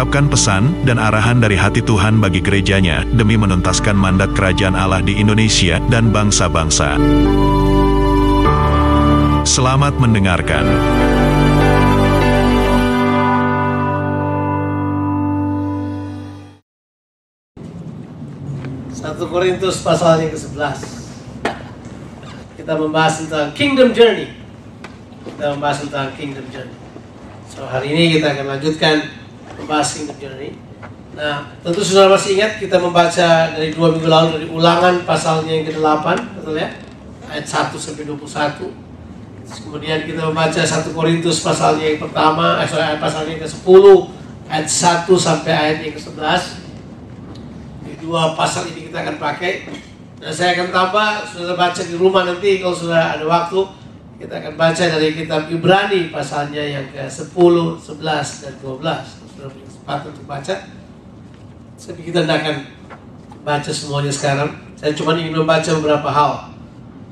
mengungkapkan pesan dan arahan dari hati Tuhan bagi gerejanya demi menuntaskan mandat kerajaan Allah di Indonesia dan bangsa-bangsa. Selamat mendengarkan. Satu Korintus pasal yang ke-11 Kita membahas tentang Kingdom Journey Kita membahas tentang Kingdom Journey So hari ini kita akan lanjutkan membahas Kingdom Journey Nah tentu saudara masih ingat kita membaca dari dua minggu lalu dari ulangan pasalnya yang ke-8 Betul ya? Ayat 1 sampai 21 Terus Kemudian kita membaca 1 Korintus pasalnya yang pertama, eh, sorry, pasalnya yang ke-10 Ayat 1 sampai ayat yang ke-11 di dua pasal ini kita akan pakai. Dan saya akan tambah, sudah baca di rumah nanti kalau sudah ada waktu, kita akan baca dari kitab Ibrani pasalnya yang ke-10, 11, dan 12. Kesempatan untuk baca, tapi kita tidak akan baca semuanya sekarang. Saya cuma ingin membaca beberapa hal.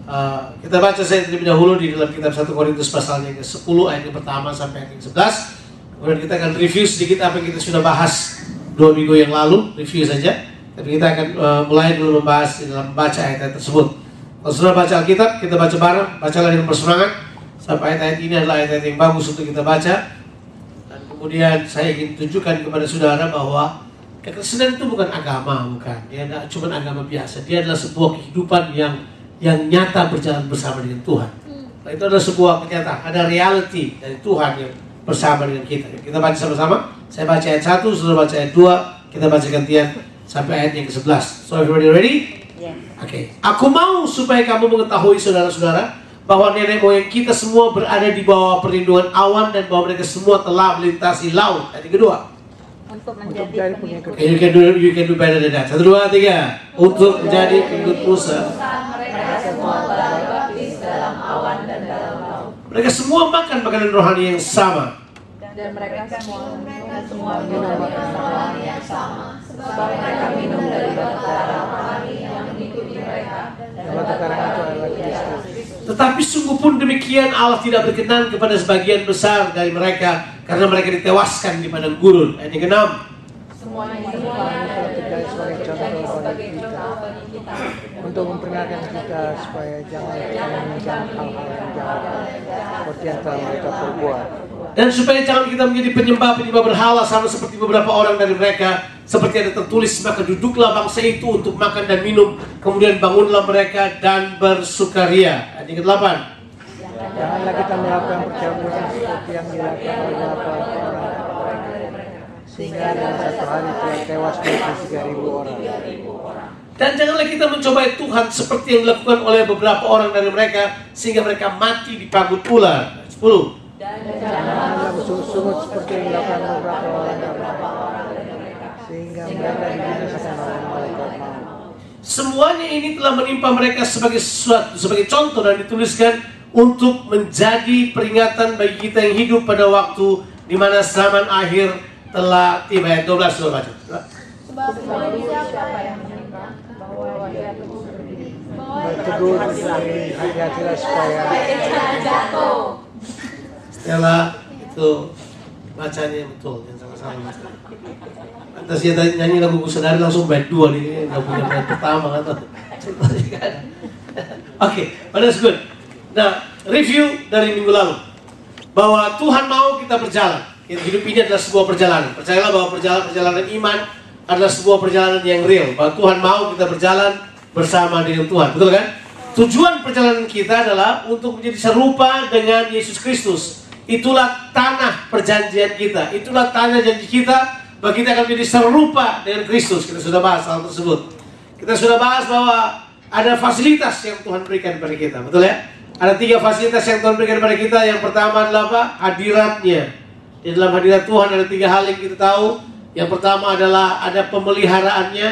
Uh, kita baca saya terlebih dahulu di dalam kitab 1 Korintus pasalnya yang ke-10 ayat yang pertama sampai ayat yang 11. Kemudian kita akan review sedikit apa yang kita sudah bahas dua minggu yang lalu, review saja. Tapi kita akan uh, mulai dulu membahas di dalam baca ayat-ayat tersebut. Kalau sudah baca Alkitab, kita baca bareng, bacalah dengan bersemangat. Sampai ayat-ayat ini adalah ayat-ayat yang bagus untuk kita baca. Kemudian saya ingin tunjukkan kepada saudara bahwa kekristenan itu bukan agama, bukan. Dia tidak cuma agama biasa. Dia adalah sebuah kehidupan yang yang nyata berjalan bersama dengan Tuhan. Nah, itu adalah sebuah kenyataan. Ada reality dari Tuhan yang bersama dengan kita. Kita baca sama-sama. Saya baca ayat 1, saudara baca ayat 2. Kita baca gantian sampai ayat yang ke-11. So everybody ready? Yes. Oke. Aku mau supaya kamu mengetahui saudara-saudara bahwa nenek moyang kita semua berada di bawah perlindungan awan dan bahwa mereka semua telah melintasi laut. Ayat yang kedua. Untuk menjadi jadi pengikut Okay, you can do you can do better than that. Satu dua tiga. Untuk menjadi pengikut Musa. mereka semua dalam awan dan dalam laut Mereka semua makan makanan rohani yang sama. dan mereka semua minum kesalahan yang sama sebab mereka minum dari batara rohani yang mengikuti mereka dan Batu karang itu adalah Kristus. Tetapi sungguh pun demikian Allah tidak berkenan kepada sebagian besar dari mereka karena mereka ditewaskan di padang gurun. Ayat yang keenam. tidak sebagai contoh kita contoh bagi kita untuk memperingatkan kita supaya jangan menginginkan hal-hal yang jahat seperti yang telah mereka perbuat. Dan supaya jangan kita menjadi penyembah-penyembah berhala sama seperti beberapa orang dari mereka. Seperti ada tertulis, maka duduklah bangsa itu untuk makan dan minum. Kemudian bangunlah mereka dan bersukaria. Ayat yang ke-8. Janganlah kita melakukan percabulan seperti yang dilakukan oleh beberapa orang sehingga dalam satu hari telah tewas 23 ribu orang. Dan janganlah kita mencobai Tuhan seperti yang dilakukan oleh beberapa orang dari mereka sehingga mereka mati di pagut ular. 10. Janganlah bersungut seperti yang dilakukan beberapa orang dari mereka sehingga mereka dibinasakan oleh malaikat maut. Semuanya ini telah menimpa mereka sebagai sesuatu, sebagai contoh dan dituliskan untuk menjadi peringatan bagi kita yang hidup pada waktu di mana zaman akhir telah tiba. Ayat 12 sudah baca. sebab siapa yang menyangka bahwa dia teguh berdiri Berteduh dari hati-hatilah supaya jangan jatuh Setelah itu bacanya betul, yang sama-sama. Atas dia nyanyi lagu Sadari langsung bait dua nih, nggak punya bait pertama kata. Oke, but that's good. Nah, review dari minggu lalu bahwa Tuhan mau kita berjalan. Hidup ini adalah sebuah perjalanan. Percayalah bahwa perjalanan perjalanan iman adalah sebuah perjalanan yang real. Bahwa Tuhan mau kita berjalan bersama dengan Tuhan, betul kan? Tujuan perjalanan kita adalah untuk menjadi serupa dengan Yesus Kristus. Itulah tanah perjanjian kita. Itulah tanah janji kita bahwa kita akan menjadi serupa dengan Kristus. Kita sudah bahas hal tersebut. Kita sudah bahas bahwa ada fasilitas yang Tuhan berikan kepada kita, betul ya? Ada tiga fasilitas yang Tuhan berikan kepada kita. Yang pertama adalah apa? Hadiratnya. Di dalam hadirat Tuhan ada tiga hal yang kita tahu. Yang pertama adalah ada pemeliharaannya,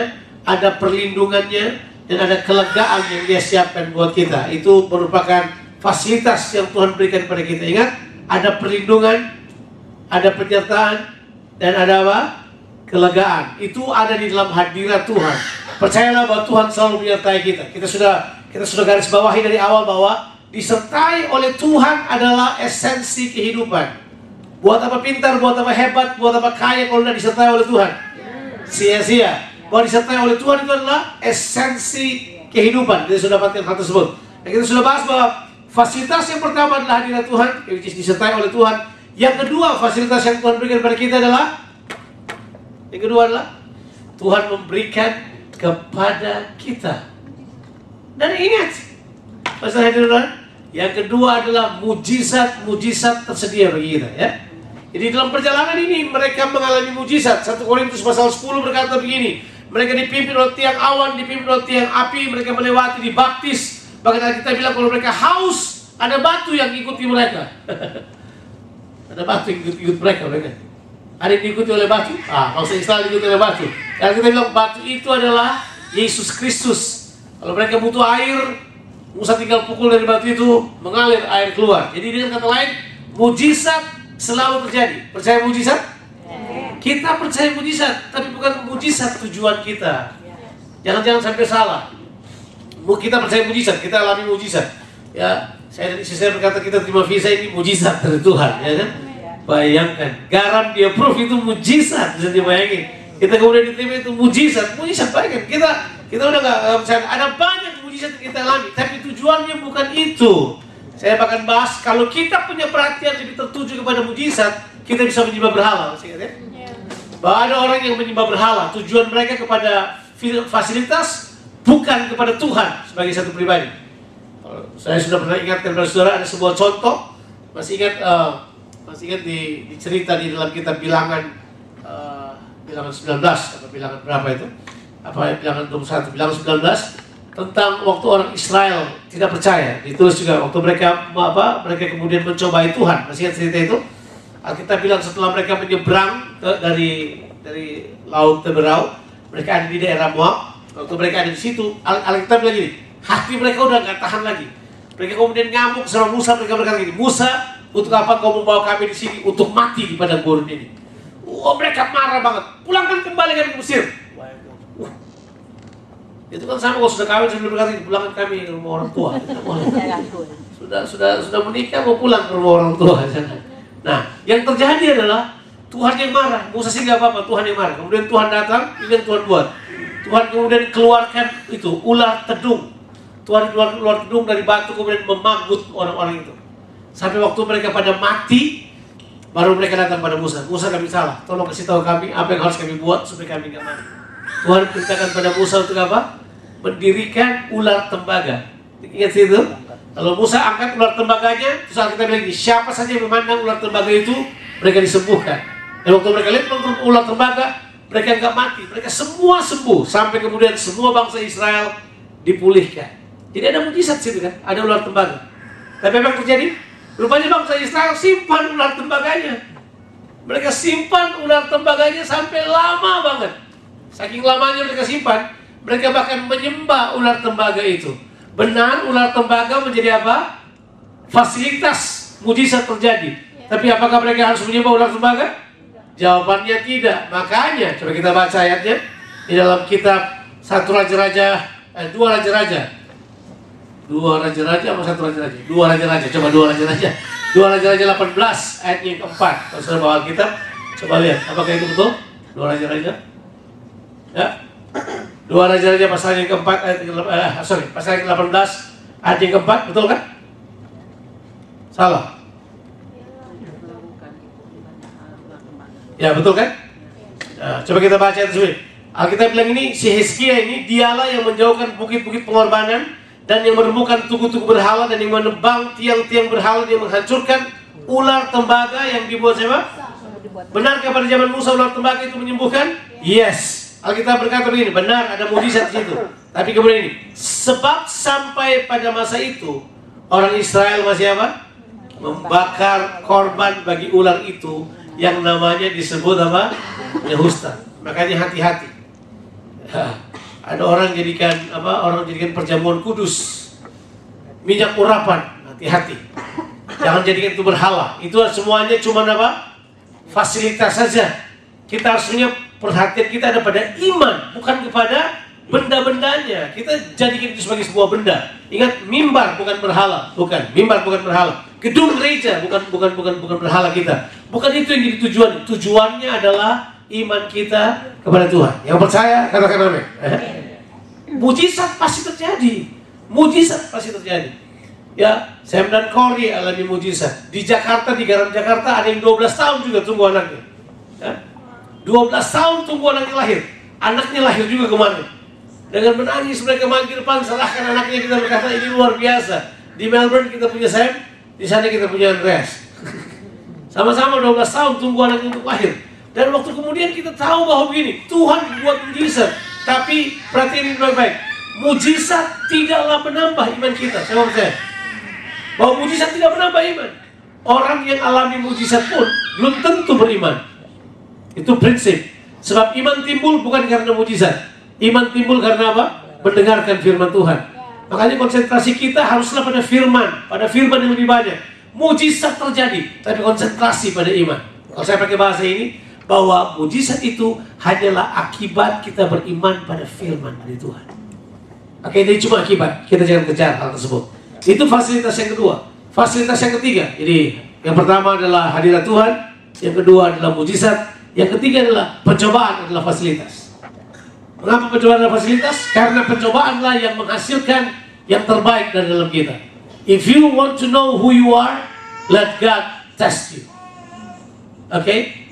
ada perlindungannya, dan ada kelegaan yang dia siapkan buat kita. Itu merupakan fasilitas yang Tuhan berikan kepada kita. Ingat, ada perlindungan, ada penyertaan, dan ada apa? Kelegaan. Itu ada di dalam hadirat Tuhan. Percayalah bahwa Tuhan selalu menyertai kita. Kita sudah kita sudah garis bawahi dari awal bahwa disertai oleh Tuhan adalah esensi kehidupan. Buat apa pintar, buat apa hebat, buat apa kaya kalau tidak disertai oleh Tuhan? Sia-sia. Bahwa disertai oleh Tuhan itu adalah esensi kehidupan. Kita sudah dapatkan hal tersebut. Dan kita sudah bahas bahwa fasilitas yang pertama adalah hadirat Tuhan, yang disertai oleh Tuhan. Yang kedua, fasilitas yang Tuhan berikan kepada kita adalah yang kedua adalah Tuhan memberikan kepada kita. Dan ingat, pasal hadirat yang kedua adalah mujizat-mujizat tersedia bagi kita ya. Jadi dalam perjalanan ini mereka mengalami mujizat. 1 Korintus pasal 10 berkata begini, mereka dipimpin oleh tiang awan, dipimpin oleh tiang api, mereka melewati dibaptis. Bahkan kita bilang kalau mereka haus, ada batu yang ikuti mereka. ada batu yang ikut, ikut mereka mereka. Ada yang diikuti oleh batu. Ah, bangsa Israel diikuti oleh batu. Dan kita bilang batu itu adalah Yesus Kristus. Kalau mereka butuh air, Musa tinggal pukul dari batu itu, mengalir air keluar. Jadi dengan kata lain, mujizat selalu terjadi. Percaya mujizat? Kita percaya mujizat, tapi bukan mujizat tujuan kita. Jangan-jangan sampai salah. Kita percaya mujizat, kita alami mujizat. Ya, saya dan istri saya berkata kita terima visa ini mujizat dari Tuhan, ya kan? Bayangkan, garam dia proof itu mujizat, bisa dibayangin. Kita kemudian diterima itu mujizat, mujizat bayangkan. Kita kita udah nggak percaya. Ada banyak mujizat yang kita alami, tapi tujuannya bukan itu. Saya bahkan bahas kalau kita punya perhatian lebih tertuju kepada mujizat, kita bisa menyembah berhala, masih ingat ya? Bahwa ada orang yang menyembah berhala, tujuan mereka kepada fasilitas bukan kepada Tuhan sebagai satu pribadi. Saya sudah pernah ingatkan kepada saudara ada sebuah contoh, masih ingat uh, masih ingat di, di cerita di dalam kitab bilangan uh, bilangan 19 atau bilangan berapa itu? Apa bilangan 21, bilangan 19 tentang waktu orang Israel tidak percaya. Ditulis juga waktu mereka apa? Mereka kemudian mencobai Tuhan. Masih ingat cerita itu? Alkitab bilang setelah mereka menyeberang dari dari laut Teberau, mereka ada di daerah Moab. Waktu mereka ada di situ, Al Alkitab bilang gini, hati mereka udah nggak tahan lagi. Mereka kemudian ngamuk sama Musa, mereka berkata gini, Musa, untuk apa kau membawa kami di sini untuk mati di padang gurun ini? Wah, mereka marah banget. Pulangkan kembali kami ke Mesir. Itu kan sama kalau sudah kawin sudah berkata pulangkan kami ke rumah orang tua. sudah sudah sudah menikah mau pulang ke rumah orang tua. Nah, yang terjadi adalah Tuhan yang marah. Musa sih nggak apa-apa, Tuhan yang marah. Kemudian Tuhan datang, ini yang Tuhan buat. Tuhan kemudian keluarkan itu ular tedung. Tuhan keluar ular tedung dari batu kemudian memanggut orang-orang itu. Sampai waktu mereka pada mati, baru mereka datang pada Musa. Musa kami salah, tolong kasih tahu kami apa yang harus kami buat supaya kami nggak mati. Tuhan perintahkan pada Musa untuk apa? Mendirikan ular tembaga. Ingat itu? Kalau Musa angkat ular tembaganya, terus kita bilang siapa saja yang memandang ular tembaga itu, mereka disembuhkan. Dan waktu mereka lihat ular tembaga, mereka nggak mati, mereka semua sembuh sampai kemudian semua bangsa Israel dipulihkan. Jadi ada mujizat situ kan, ada ular tembaga. Tapi apa yang terjadi? Rupanya bangsa Israel simpan ular tembaganya. Mereka simpan ular tembaganya sampai lama banget. Saking lamanya mereka simpan, mereka bahkan menyembah ular tembaga itu. Benar ular tembaga menjadi apa? Fasilitas mujizat terjadi. Tapi apakah mereka harus menyembah ular tembaga? Jawabannya tidak. Makanya coba kita baca ayatnya di dalam kitab satu raja-raja, eh, dua raja-raja, dua raja-raja apa satu raja-raja? Dua raja-raja. Coba dua raja-raja. Dua raja-raja 18 ayat yang keempat. Kalau sudah bawa kitab, coba lihat. Apakah itu betul? Dua raja-raja? Ya. Dua Raja-Raja pasal yang keempat ayat eh, sorry pasal yang 18 ayat yang keempat betul kan? Salah. Ya betul kan? Ya, coba kita baca itu. Alkitab bilang ini si Hizkia ini dialah yang menjauhkan bukit-bukit pengorbanan dan yang menemukan tugu-tugu berhala dan yang menebang tiang-tiang berhala yang menghancurkan ular tembaga yang dibuat siapa? Benarkah pada zaman Musa ular tembaga itu menyembuhkan? Yes. Alkitab berkata begini, benar ada mujizat di situ. Tapi kemudian ini, sebab sampai pada masa itu orang Israel masih apa? Membakar korban bagi ular itu yang namanya disebut apa? Nehusta. Makanya hati-hati. Ada orang jadikan apa? Orang jadikan perjamuan kudus. Minyak urapan, hati-hati. Jangan jadikan itu berhala. Itu semuanya cuma apa? Fasilitas saja. Kita harus punya perhatian kita ada pada iman, bukan kepada benda-bendanya. Kita jadikan itu sebagai sebuah benda. Ingat, mimbar bukan berhala, bukan. Mimbar bukan berhala. Gedung gereja bukan bukan bukan bukan berhala kita. Bukan itu yang jadi tujuan. Tujuannya adalah iman kita kepada Tuhan. Yang percaya katakan amin. Mujizat pasti terjadi. Mujizat pasti terjadi. Ya, Sam dan Cory alami mujizat. Di Jakarta, di Garam Jakarta ada yang 12 tahun juga tunggu anaknya. Ya. 12 tahun tunggu anaknya lahir. Anaknya lahir juga kemarin. Dengan menangis mereka manggil depan, serahkan anaknya kita berkata ini luar biasa. Di Melbourne kita punya Sam, di sana kita punya Andreas. Sama-sama 12 tahun tunggu anaknya untuk lahir. Dan waktu kemudian kita tahu bahwa begini, Tuhan buat mujizat. Tapi perhatiin baik-baik. Mujizat tidaklah menambah iman kita. Saya mau percaya. Bahwa mujizat tidak menambah iman. Orang yang alami mujizat pun belum tentu beriman. Itu prinsip. Sebab iman timbul bukan karena mujizat. Iman timbul karena apa? Mendengarkan firman Tuhan. Makanya konsentrasi kita haruslah pada firman. Pada firman yang lebih banyak. Mujizat terjadi. Tapi konsentrasi pada iman. Kalau saya pakai bahasa ini. Bahwa mujizat itu hanyalah akibat kita beriman pada firman dari Tuhan. Oke, ini cuma akibat. Kita jangan kejar hal tersebut. Itu fasilitas yang kedua. Fasilitas yang ketiga. Jadi yang pertama adalah hadirat Tuhan. Yang kedua adalah mujizat. Yang ketiga adalah pencobaan adalah fasilitas. Mengapa pencobaan adalah fasilitas? Karena pencobaanlah yang menghasilkan yang terbaik dari dalam kita. If you want to know who you are, let God test you. Okay?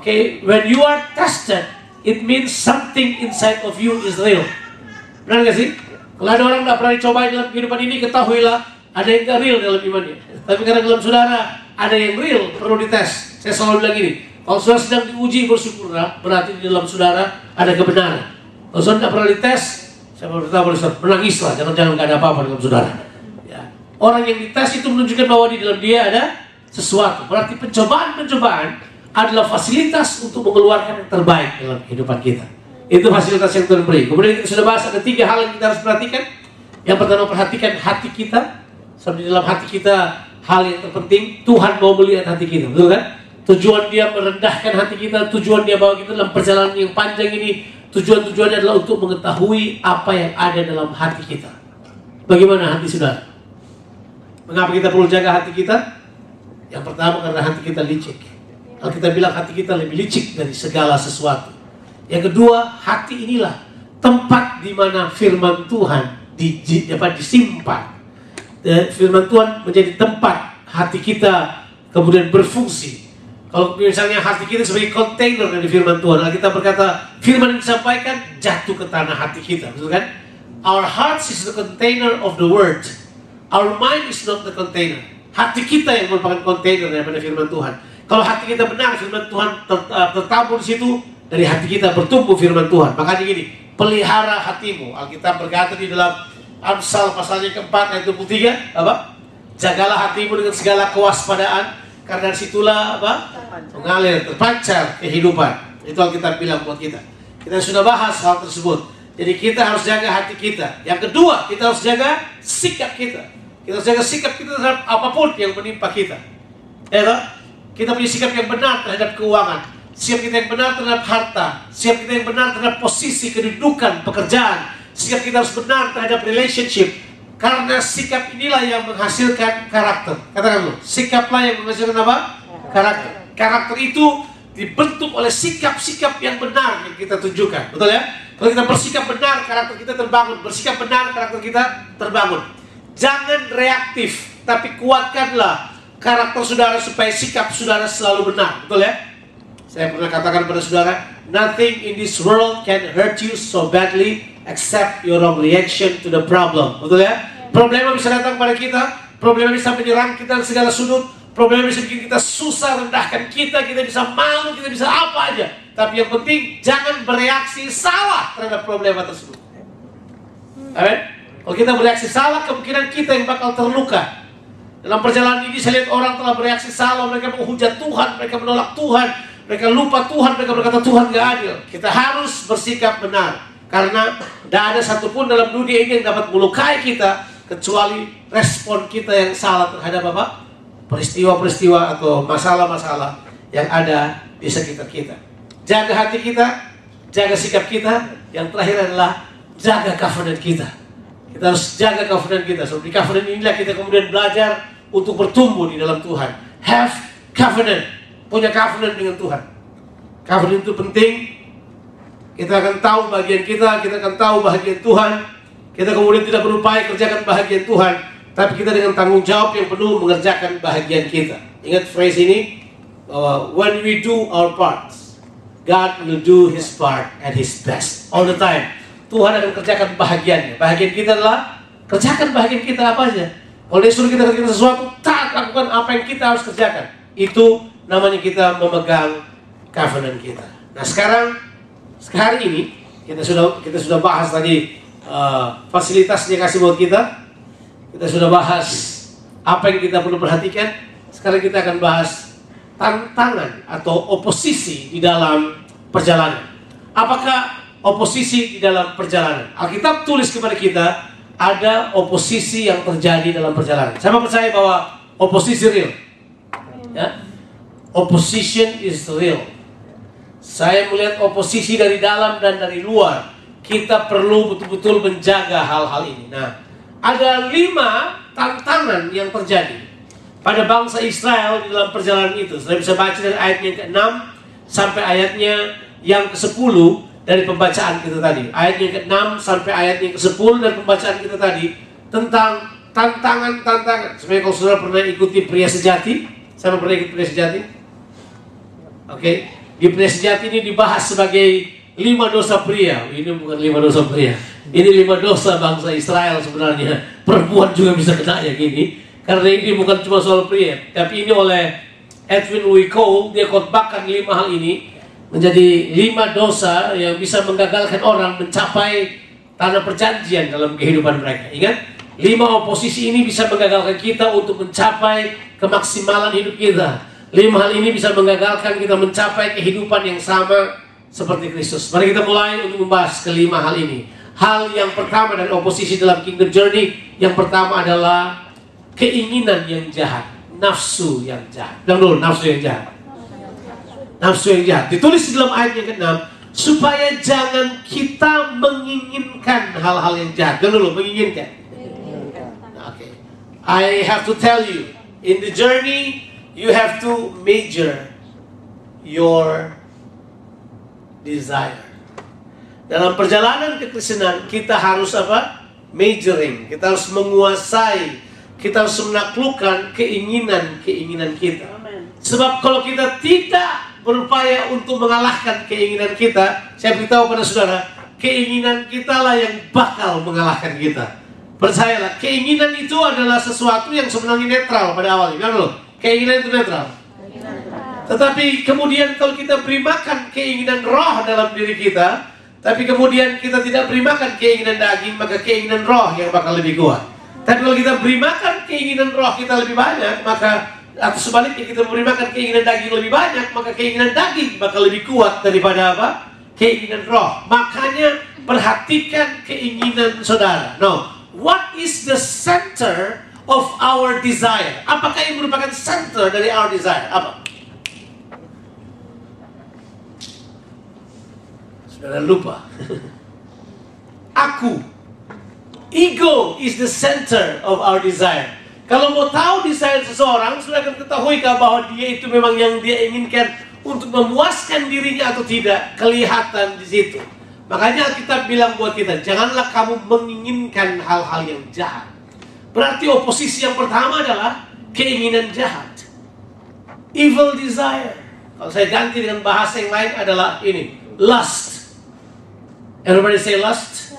Okay? when you are tested, it means something inside of you is real. Benar gak sih? Kalau ada orang nggak pernah dicoba dalam kehidupan ini, ketahuilah ada yang gak real dalam imannya. Tapi karena dalam saudara ada yang real, perlu dites. Saya selalu bilang gini, kalau saudara sedang diuji bersyukurlah, berarti di dalam saudara ada kebenaran. Kalau saudara tidak pernah dites, saya berkata pada saudara, menangislah, jangan-jangan nggak ada apa-apa dalam saudara. Ya. Orang yang dites itu menunjukkan bahwa di dalam dia ada sesuatu. Berarti pencobaan-pencobaan adalah fasilitas untuk mengeluarkan yang terbaik dalam kehidupan kita. Itu fasilitas yang Tuhan beri. Kemudian kita sudah bahas ada tiga hal yang kita harus perhatikan. Yang pertama perhatikan hati kita. Sebab di dalam hati kita hal yang terpenting Tuhan mau melihat hati kita, betul kan? Tujuan dia merendahkan hati kita, tujuan dia bawa kita dalam perjalanan yang panjang ini, tujuan-tujuannya adalah untuk mengetahui apa yang ada dalam hati kita. Bagaimana hati saudara? Mengapa kita perlu jaga hati kita? Yang pertama karena hati kita licik. Kalau kita bilang hati kita lebih licik dari segala sesuatu. Yang kedua, hati inilah tempat di mana firman Tuhan di, dapat disimpan. Dan firman Tuhan menjadi tempat hati kita kemudian berfungsi. Kalau misalnya hati kita sebagai kontainer dari firman Tuhan, kita berkata firman yang disampaikan jatuh ke tanah hati kita, betul kan? Our hearts is the container of the word. Our mind is not the container. Hati kita yang merupakan kontainer daripada firman Tuhan. Kalau hati kita benar, firman Tuhan tertabur di situ, dari hati kita bertumbuh firman Tuhan. Makanya gini, pelihara hatimu. Alkitab berkata di dalam Amsal pasalnya keempat ayat 23, apa? Jagalah hatimu dengan segala kewaspadaan, karena situlah apa? Mengalir, terpancar kehidupan. Itu Alkitab bilang buat kita. Kita sudah bahas hal tersebut. Jadi kita harus jaga hati kita. Yang kedua, kita harus jaga sikap kita. Kita harus jaga sikap kita terhadap apa pun yang menimpa kita. Ya, kita punya sikap yang benar terhadap keuangan. Sikap kita yang benar terhadap harta. Sikap kita yang benar terhadap posisi, kedudukan, pekerjaan. Sikap kita harus benar terhadap relationship. Karena sikap inilah yang menghasilkan karakter. Katakan dulu, sikaplah yang menghasilkan apa? Karakter. Karakter itu dibentuk oleh sikap-sikap yang benar yang kita tunjukkan. Betul ya? Kalau kita bersikap benar, karakter kita terbangun. Bersikap benar, karakter kita terbangun. Jangan reaktif, tapi kuatkanlah karakter saudara supaya sikap saudara selalu benar. Betul ya? Saya pernah katakan kepada saudara, nothing in this world can hurt you so badly except your own reaction to the problem. Betul ya? Problema bisa datang pada kita, problema bisa menyerang kita dari segala sudut, problema bisa bikin kita susah, rendahkan kita, kita bisa malu, kita bisa apa aja. Tapi yang penting jangan bereaksi salah terhadap problema tersebut. Amin. Kalau kita bereaksi salah, kemungkinan kita yang bakal terluka. Dalam perjalanan ini saya lihat orang telah bereaksi salah, mereka menghujat Tuhan, mereka menolak Tuhan, mereka lupa Tuhan, mereka berkata Tuhan gak adil. Kita harus bersikap benar. Karena tidak ada satupun dalam dunia ini yang dapat melukai kita kecuali respon kita yang salah terhadap apa? Peristiwa-peristiwa atau masalah-masalah yang ada di sekitar kita. Jaga hati kita, jaga sikap kita. Yang terakhir adalah jaga covenant kita. Kita harus jaga covenant kita. So, di covenant inilah kita kemudian belajar untuk bertumbuh di dalam Tuhan. Have covenant. Punya covenant dengan Tuhan. Covenant itu penting. Kita akan tahu bagian kita, kita akan tahu bagian Tuhan. Kita kemudian tidak berupaya kerjakan bahagian Tuhan. Tapi kita dengan tanggung jawab yang penuh mengerjakan bahagian kita. Ingat phrase ini, bahwa when we do our parts, God will do His part at His best all the time. Tuhan akan kerjakan bahagiannya. Bahagian kita adalah kerjakan bahagian kita apa aja. Kalau dia suruh kita kerjakan sesuatu, tak lakukan apa yang kita harus kerjakan. Itu namanya kita memegang covenant kita. Nah sekarang, sekarang ini kita sudah kita sudah bahas tadi uh, fasilitas dia kasih buat kita. Kita sudah bahas apa yang kita perlu perhatikan. Sekarang kita akan bahas tantangan atau oposisi di dalam perjalanan. Apakah oposisi di dalam perjalanan? Alkitab tulis kepada kita ada oposisi yang terjadi dalam perjalanan. Saya percaya bahwa oposisi real. Ya. Opposition is real. Saya melihat oposisi dari dalam dan dari luar. Kita perlu betul-betul menjaga hal-hal ini. Nah, ada lima tantangan yang terjadi pada bangsa Israel di dalam perjalanan itu. Saya bisa baca dari ayatnya ke-6 sampai ayatnya yang ke-10 dari pembacaan kita tadi. Ayatnya ke-6 sampai ayatnya ke-10 dari pembacaan kita tadi tentang tantangan-tantangan. Sebenarnya kalau saudara pernah ikuti pria sejati, saya pernah ikut pria sejati. Oke, di pria sejati ini dibahas sebagai lima dosa pria. Ini bukan lima dosa pria. Ini lima dosa bangsa Israel sebenarnya. Perempuan juga bisa kena ya gini. Karena ini bukan cuma soal pria, tapi ini oleh Edwin Wickow dia khotbahkan lima hal ini menjadi lima dosa yang bisa menggagalkan orang mencapai tanah perjanjian dalam kehidupan mereka. Ingat, lima oposisi ini bisa menggagalkan kita untuk mencapai kemaksimalan hidup kita. Lima hal ini bisa menggagalkan kita mencapai kehidupan yang sama seperti Kristus. Mari kita mulai untuk membahas kelima hal ini. Hal yang pertama dari oposisi dalam Kingdom Journey, yang pertama adalah keinginan yang jahat, nafsu yang jahat. Bilang dulu, nafsu yang jahat. Nafsu yang jahat. Ditulis di dalam ayat yang ke-6, supaya jangan kita menginginkan hal-hal yang jahat. Bilang dulu, menginginkan. Oke. Okay. I have to tell you, in the journey, you have to measure your desire. Dalam perjalanan kekristenan, kita harus apa? Majoring. Kita harus menguasai kita harus menaklukkan keinginan-keinginan kita. Sebab kalau kita tidak berupaya untuk mengalahkan keinginan kita, saya beritahu pada saudara, keinginan kita lah yang bakal mengalahkan kita. Percayalah, keinginan itu adalah sesuatu yang sebenarnya netral pada awalnya. Kan loh, keinginan itu netral. Tetapi kemudian kalau kita beri makan keinginan roh dalam diri kita, tapi kemudian kita tidak beri makan keinginan daging, maka keinginan roh yang bakal lebih kuat. Tapi kalau kita beri makan keinginan roh kita lebih banyak, maka atau sebaliknya kita beri makan keinginan daging lebih banyak, maka keinginan daging bakal lebih kuat daripada apa? Keinginan roh. Makanya perhatikan keinginan saudara. No, what is the center of our desire? Apakah yang merupakan center dari our desire? Apa? Saudara lupa. Aku Ego is the center of our desire. Kalau mau tahu desire seseorang, sudah akan ketahui bahwa dia itu memang yang dia inginkan untuk memuaskan dirinya atau tidak, kelihatan di situ. Makanya kita bilang buat kita, janganlah kamu menginginkan hal-hal yang jahat. Berarti oposisi yang pertama adalah keinginan jahat. Evil desire. Kalau saya ganti dengan bahasa yang lain adalah ini, lust. Everybody say lust?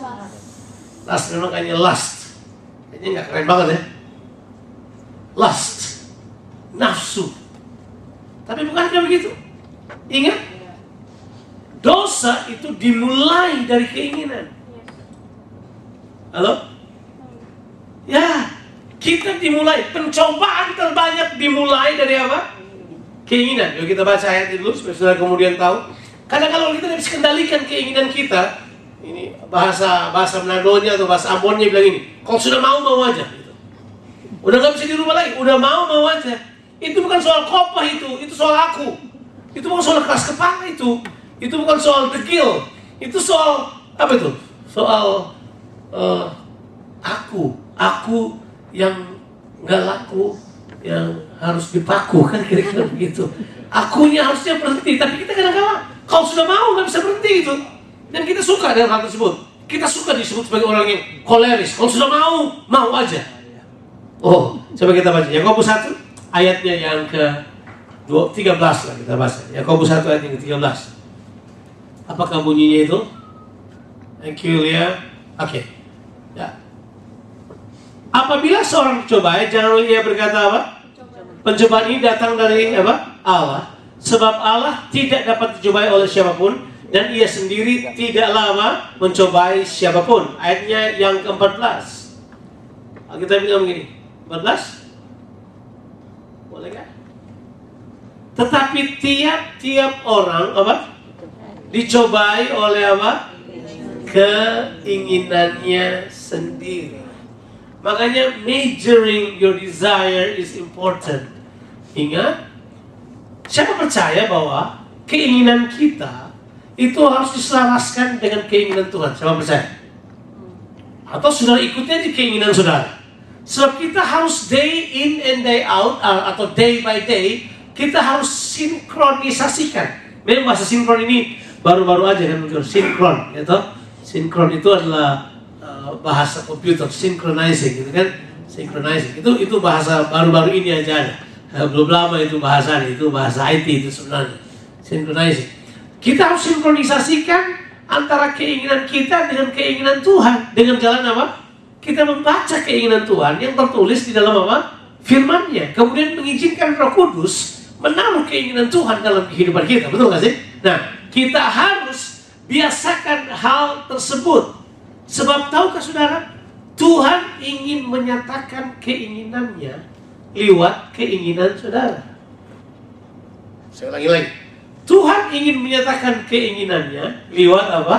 Lust memang kayaknya lust. Kayaknya nggak keren banget ya. Lust. Nafsu. Tapi bukan begitu. Ingat, dosa itu dimulai dari keinginan. Halo? Ya, kita dimulai. Pencobaan terbanyak dimulai dari apa? Keinginan. Yuk kita baca ayat itu dulu supaya saudara kemudian tahu. Karena kalau kita tidak bisa kendalikan keinginan kita, ini bahasa bahasa Manado-nya atau bahasa Ambonnya bilang ini, kalau sudah mau mau aja. Udah nggak bisa dirubah lagi, udah mau mau aja. Itu bukan soal kopah itu, itu soal aku. Itu bukan soal keras kepala itu. Itu bukan soal degil. Itu soal apa itu? Soal eh, aku, aku yang nggak laku, yang harus dipaku kan kira-kira begitu. Akunya harusnya berhenti, tapi kita kadang-kadang kalau sudah mau nggak bisa berhenti itu. Dan kita suka dengan hal tersebut. Kita suka disebut sebagai orang yang koleris. Kalau sudah mau, mau aja. Oh, coba kita baca. Yakobus 1 ayatnya yang ke 13 lah kita baca. Yakobus 1 ayat yang ke 13. Apakah bunyinya itu? Thank you, Lia. Oke. Ya. Apabila seorang dicobai, jangan ia berkata apa? Pencobaan ini datang dari apa? Allah. Sebab Allah tidak dapat dicobai oleh siapa pun dan ia sendiri tidak lama mencobai siapa pun. Ayatnya yang ke-14. Kita bilang begini. 14? Boleh kan? Tetapi tiap-tiap orang apa? Dicobai oleh apa? Keinginannya sendiri. Makanya measuring your desire is important. Ingat, siapa percaya bahwa keinginan kita itu harus diselaraskan dengan keinginan Tuhan. Siapa percaya? Atau saudara ikutnya di keinginan saudara. Sebab kita harus day in and day out uh, atau day by day kita harus sinkronisasikan. Memang bahasa sinkron ini baru-baru aja kan muncul sinkron, gitu. Sinkron itu adalah bahasa komputer synchronizing, gitu kan? Synchronizing itu itu bahasa baru-baru ini aja ada. Uh, belum lama itu bahasanya, itu bahasa IT itu sebenarnya. Synchronizing. Kita harus sinkronisasikan antara keinginan kita dengan keinginan Tuhan dengan jalan apa? Kita membaca keinginan Tuhan yang tertulis di dalam apa? Firman-Nya. Kemudian mengizinkan Roh Kudus menaruh keinginan Tuhan dalam kehidupan kita. Betul nggak sih? Nah, kita harus biasakan hal tersebut. Sebab tahukah saudara? Tuhan ingin menyatakan keinginannya lewat keinginan saudara. Saya ulangi lagi. Tuhan ingin menyatakan keinginannya lewat apa?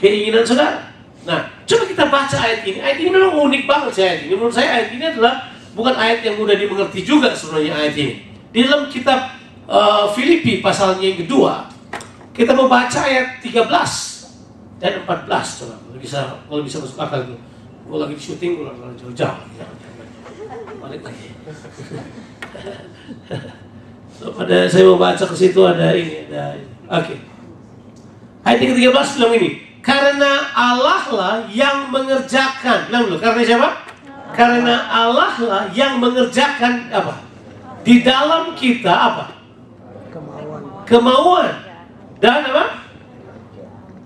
Keinginan saudara. Nah, coba kita baca ayat ini. Ayat ini memang unik banget sih ayat ini. Menurut saya ayat ini adalah bukan ayat yang mudah dimengerti juga sebenarnya ayat ini. Di dalam kitab uh, Filipi pasalnya yang kedua, kita mau baca ayat 13 dan 14 coba kalau bisa kalau bisa masuk akal itu. Gue lagi di syuting, gue lagi jauh-jauh. Balik lagi. So, pada saya mau baca ke situ ada ini, ada ini. Oke. Ayat yang ke-13 bilang ini, karena Allah lah yang mengerjakan. Bilang dulu, karena siapa? Karena Allah lah yang mengerjakan apa? Di dalam kita apa? Kemauan. Kemauan. Dan apa?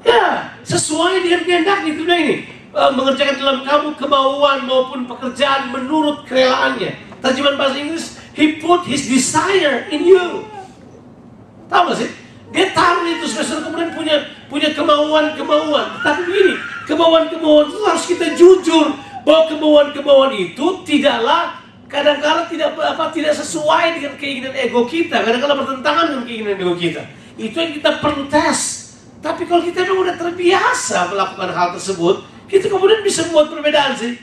Ya, sesuai dengan kehendak itu bilang ini. Eh, mengerjakan dalam kamu kemauan maupun pekerjaan menurut kerelaannya. Terjemahan bahasa Inggris, He put His desire in you. Tahu gak sih? Dia taruh itu semester kemudian punya punya kemauan-kemauan. Tapi begini, kemauan-kemauan itu harus kita jujur bahwa kemauan-kemauan itu tidaklah kadang-kala tidak apa tidak sesuai dengan keinginan ego kita, kadang-kala bertentangan dengan keinginan ego kita. Itu yang kita perlu tes. Tapi kalau kita memang udah terbiasa melakukan hal tersebut, kita kemudian bisa membuat perbedaan sih.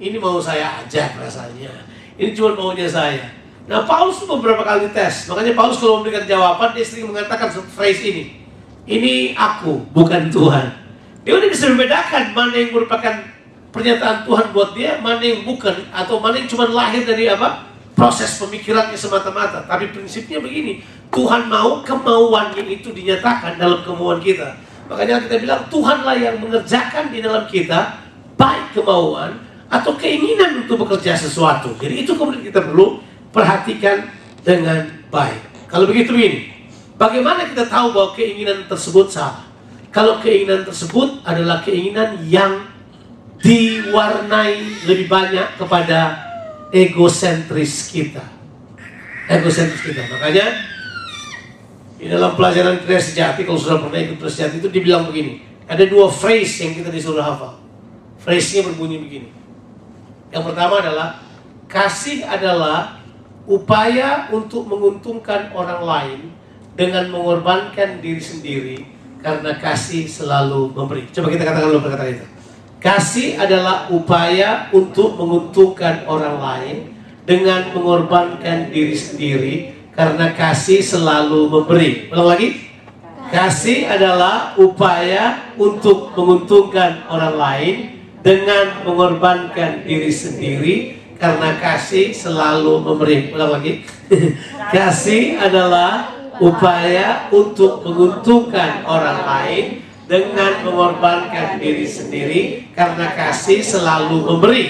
Ini mau saya ajak rasanya. Ini cuma maunya saya. Nah Paulus tuh beberapa kali tes. Makanya Paulus kalau memberikan jawaban dia sering mengatakan phrase ini. Ini aku, bukan Tuhan. Dia udah bisa membedakan mana yang merupakan pernyataan Tuhan buat dia, mana yang bukan, atau mana yang cuma lahir dari apa? Proses pemikirannya semata-mata. Tapi prinsipnya begini, Tuhan mau kemauannya itu dinyatakan dalam kemauan kita. Makanya kita bilang Tuhanlah yang mengerjakan di dalam kita baik kemauan atau keinginan untuk bekerja sesuatu. Jadi itu kemudian kita perlu perhatikan dengan baik. Kalau begitu ini, bagaimana kita tahu bahwa keinginan tersebut salah? Kalau keinginan tersebut adalah keinginan yang diwarnai lebih banyak kepada egosentris kita. Egosentris kita. Makanya di dalam pelajaran kriya sejati, kalau sudah pernah ikut kriya sejati itu dibilang begini. Ada dua phrase yang kita disuruh hafal. Phrase-nya berbunyi begini. Yang pertama adalah kasih adalah upaya untuk menguntungkan orang lain dengan mengorbankan diri sendiri karena kasih selalu memberi. Coba kita katakan dulu perkataan itu. Kasih adalah upaya untuk menguntungkan orang lain dengan mengorbankan diri sendiri karena kasih selalu memberi. Ulang lagi. Kasih adalah upaya untuk menguntungkan orang lain dengan mengorbankan diri sendiri karena kasih selalu memberi. Ulang lagi. kasih adalah upaya untuk menguntungkan orang lain dengan mengorbankan diri sendiri karena kasih selalu memberi.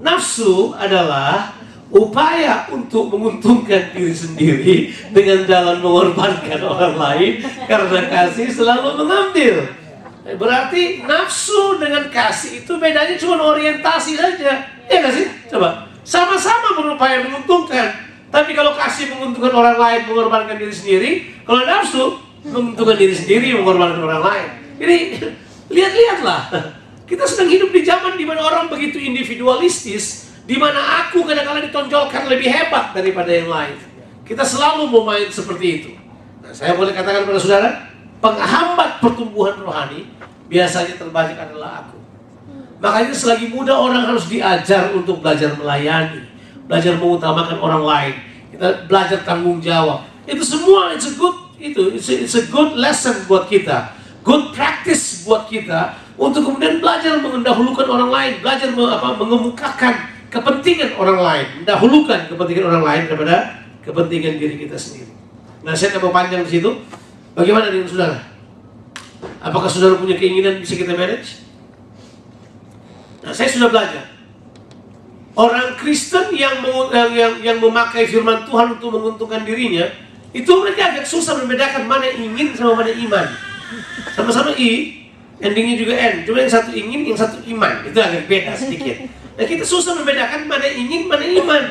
Nafsu adalah upaya untuk menguntungkan diri sendiri dengan jalan mengorbankan orang lain karena kasih selalu mengambil. Berarti nafsu dengan kasih itu bedanya cuma orientasi saja. Ya nggak sih? Coba. Sama-sama berupaya menguntungkan. Tapi kalau kasih menguntungkan orang lain, mengorbankan diri sendiri. Kalau nafsu, menguntungkan diri sendiri, mengorbankan orang lain. Jadi, lihat-lihatlah. Kita sedang hidup di zaman di mana orang begitu individualistis, di mana aku kadang-kadang ditonjolkan lebih hebat daripada yang lain. Kita selalu mau main seperti itu. Nah, saya boleh katakan kepada saudara, penghambat pertumbuhan rohani biasanya terbanyak adalah aku. Makanya selagi muda orang harus diajar untuk belajar melayani, belajar mengutamakan orang lain, kita belajar tanggung jawab. Itu semua it's a good itu it's a, it's a good lesson buat kita, good practice buat kita untuk kemudian belajar mendahulukan orang lain, belajar me, apa, mengemukakan kepentingan orang lain, mendahulukan kepentingan orang lain daripada kepentingan diri kita sendiri. Nah, saya tidak mau panjang di situ. Bagaimana dengan saudara? Apakah saudara punya keinginan bisa kita manage? Nah, saya sudah belajar. Orang Kristen yang, yang, yang, yang memakai firman Tuhan untuk menguntungkan dirinya, itu mereka agak susah membedakan mana ingin sama mana iman. Sama-sama I, endingnya juga N. Cuma yang satu ingin, yang satu iman. Itu agak beda sedikit. Nah kita susah membedakan mana ingin, mana iman.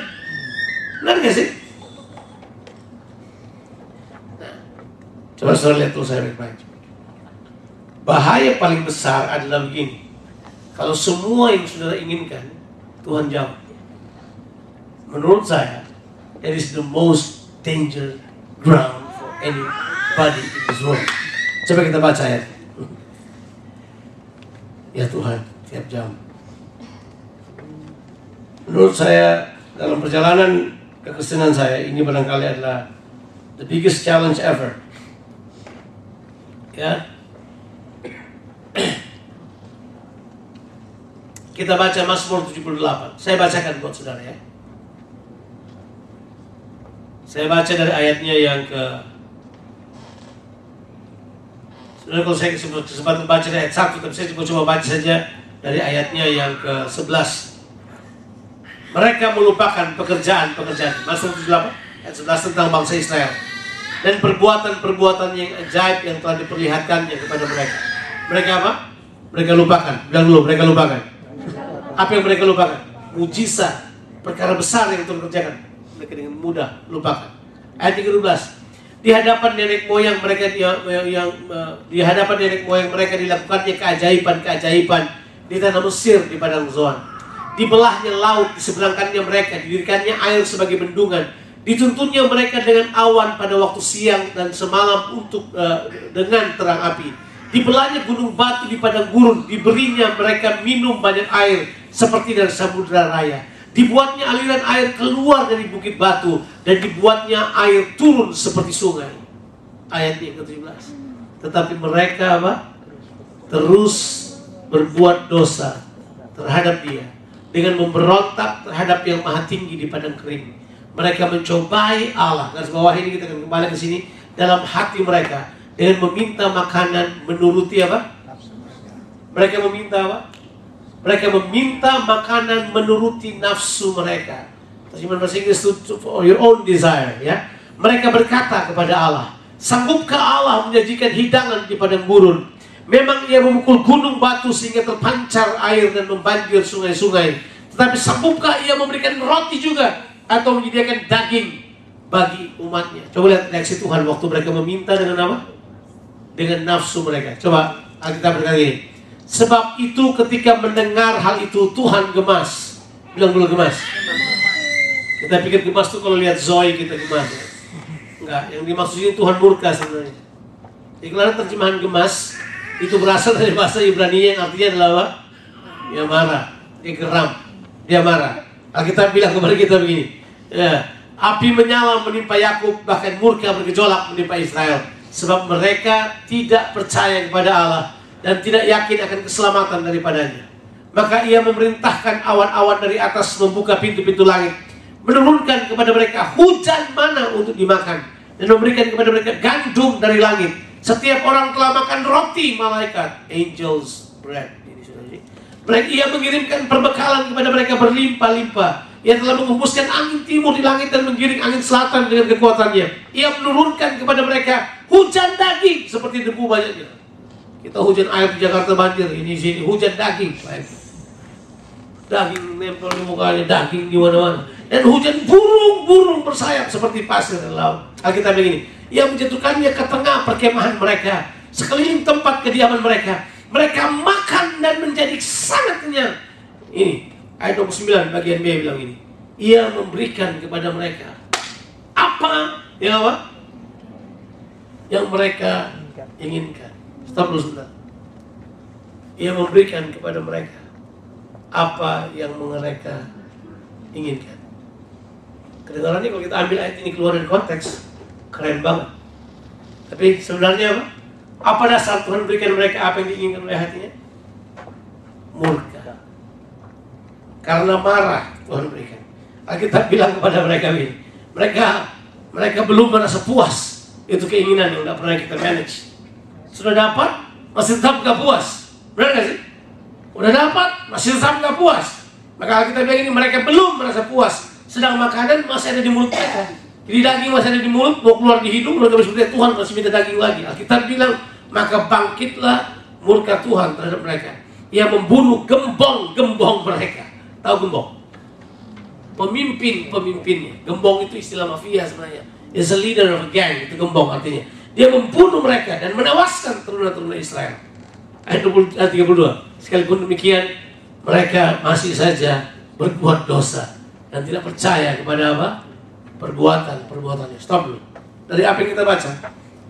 Benar gak sih? Nah, coba saudara lihat tuh saya baik-baik. Bahaya paling besar adalah begini. Kalau semua yang saudara inginkan, Tuhan jawab. Menurut saya, it is the most danger ground for anybody in this world. Coba kita baca ya. Ya Tuhan, tiap jam. Menurut saya, dalam perjalanan kekristenan saya, ini barangkali adalah the biggest challenge ever. Ya, Kita baca Mazmur 78. Saya bacakan buat saudara ya. Saya baca dari ayatnya yang ke Saudara kalau saya kesempatan baca ayat 1 Tapi saya coba baca saja dari ayatnya yang ke 11 Mereka melupakan pekerjaan-pekerjaan. Mazmur 78 ayat 11 tentang bangsa Israel. Dan perbuatan-perbuatan yang ajaib yang telah diperlihatkannya kepada mereka. Mereka apa? Mereka lupakan. Bilang dulu, mereka lupakan. Apa yang mereka lupakan? Mujizat, perkara besar yang Tuhan kerjakan. Mereka dengan mudah lupakan. Ayat 13. Di hadapan nenek moyang mereka yang, yang di hadapan nenek moyang mereka dilakukannya keajaiban-keajaiban di tanah Mesir di padang Zoan. Dibelahnya laut, diseberangkannya mereka, didirikannya air sebagai bendungan, dituntunnya mereka dengan awan pada waktu siang dan semalam untuk uh, dengan terang api Dibelahnya gunung batu di padang gurun, diberinya mereka minum banyak air seperti dari samudera raya. Dibuatnya aliran air keluar dari bukit batu dan dibuatnya air turun seperti sungai. Ayat yang ke-17. Tetapi mereka apa? Terus berbuat dosa terhadap dia dengan memberontak terhadap yang maha tinggi di padang kering. Mereka mencobai Allah. Garis bawah ini kita akan kembali ke sini dalam hati mereka dengan meminta makanan menuruti apa? Mereka meminta apa? Mereka meminta makanan menuruti nafsu mereka. Terjemahan bahasa Inggris itu for your own desire, ya. Mereka berkata kepada Allah, sanggupkah Allah menyajikan hidangan di padang gurun? Memang ia memukul gunung batu sehingga terpancar air dan membanjir sungai-sungai. Tetapi sanggupkah ia memberikan roti juga atau menyediakan daging bagi umatnya? Coba lihat reaksi Tuhan waktu mereka meminta dengan apa? dengan nafsu mereka. Coba Alkitab berkata ini. Sebab itu ketika mendengar hal itu Tuhan gemas. Bilang dulu gemas. Kita pikir gemas tuh kalau lihat Zoe kita gemas. Enggak, yang dimaksud ini Tuhan murka sebenarnya. Ada terjemahan gemas, itu berasal dari bahasa Ibrani yang artinya adalah apa? Dia marah, dia geram, dia marah. Alkitab bilang kepada kita begini, ya, api menyala menimpa Yakub, bahkan murka bergejolak menimpa Israel. Sebab mereka tidak percaya kepada Allah dan tidak yakin akan keselamatan daripadanya. Maka ia memerintahkan awan-awan dari atas membuka pintu-pintu langit, menurunkan kepada mereka hujan mana untuk dimakan, dan memberikan kepada mereka gandum dari langit. Setiap orang telah makan roti malaikat, angels bread. Mereka ia mengirimkan perbekalan kepada mereka berlimpah-limpah. Ia telah menghembuskan angin timur di langit dan menggiring angin selatan dengan kekuatannya. Ia menurunkan kepada mereka hujan daging seperti debu banyaknya. Kita hujan air di Jakarta banjir, ini sini hujan daging. Daging nempel di mukanya, daging di mana-mana. Dan hujan burung-burung bersayap seperti pasir dan laut. Alkitab begini, ia menjatuhkannya ke tengah perkemahan mereka, sekeliling tempat kediaman mereka. Mereka makan dan menjadi sangat kenyang. Ini ayat 29 bagian B bilang ini. Ia memberikan kepada mereka apa ya apa yang mereka inginkan. Sebentar. Ia memberikan kepada mereka apa yang mereka inginkan. Kedengarannya kalau kita ambil ayat ini keluar dari konteks, keren banget. Tapi sebenarnya apa? Apa dasar Tuhan berikan mereka apa yang diinginkan oleh hatinya? Murka. Karena marah Tuhan berikan. Alkitab bilang kepada mereka ini, mereka mereka belum merasa puas. Itu keinginan yang tidak pernah kita manage. Sudah dapat, masih tetap gak puas. Benar gak sih? Udah dapat, masih tetap gak puas. Maka kita bilang ini mereka belum merasa puas. Sedang makanan masih ada di mulut mereka. Jadi daging masih ada di mulut, mau keluar di hidung, mereka seperti Tuhan masih minta daging lagi. Alkitab bilang, maka bangkitlah murka Tuhan terhadap mereka. Ia membunuh gembong-gembong mereka. Tahu gembong? Pemimpin-pemimpinnya. Gembong itu istilah mafia sebenarnya. Is a leader of a gang, itu gembong artinya. Dia membunuh mereka dan menewaskan turun-turun Israel. Ayat 20, ayat 32. Sekalipun demikian, mereka masih saja berbuat dosa dan tidak percaya kepada apa? Perbuatan, perbuatannya. Stop dulu. Dari apa yang kita baca,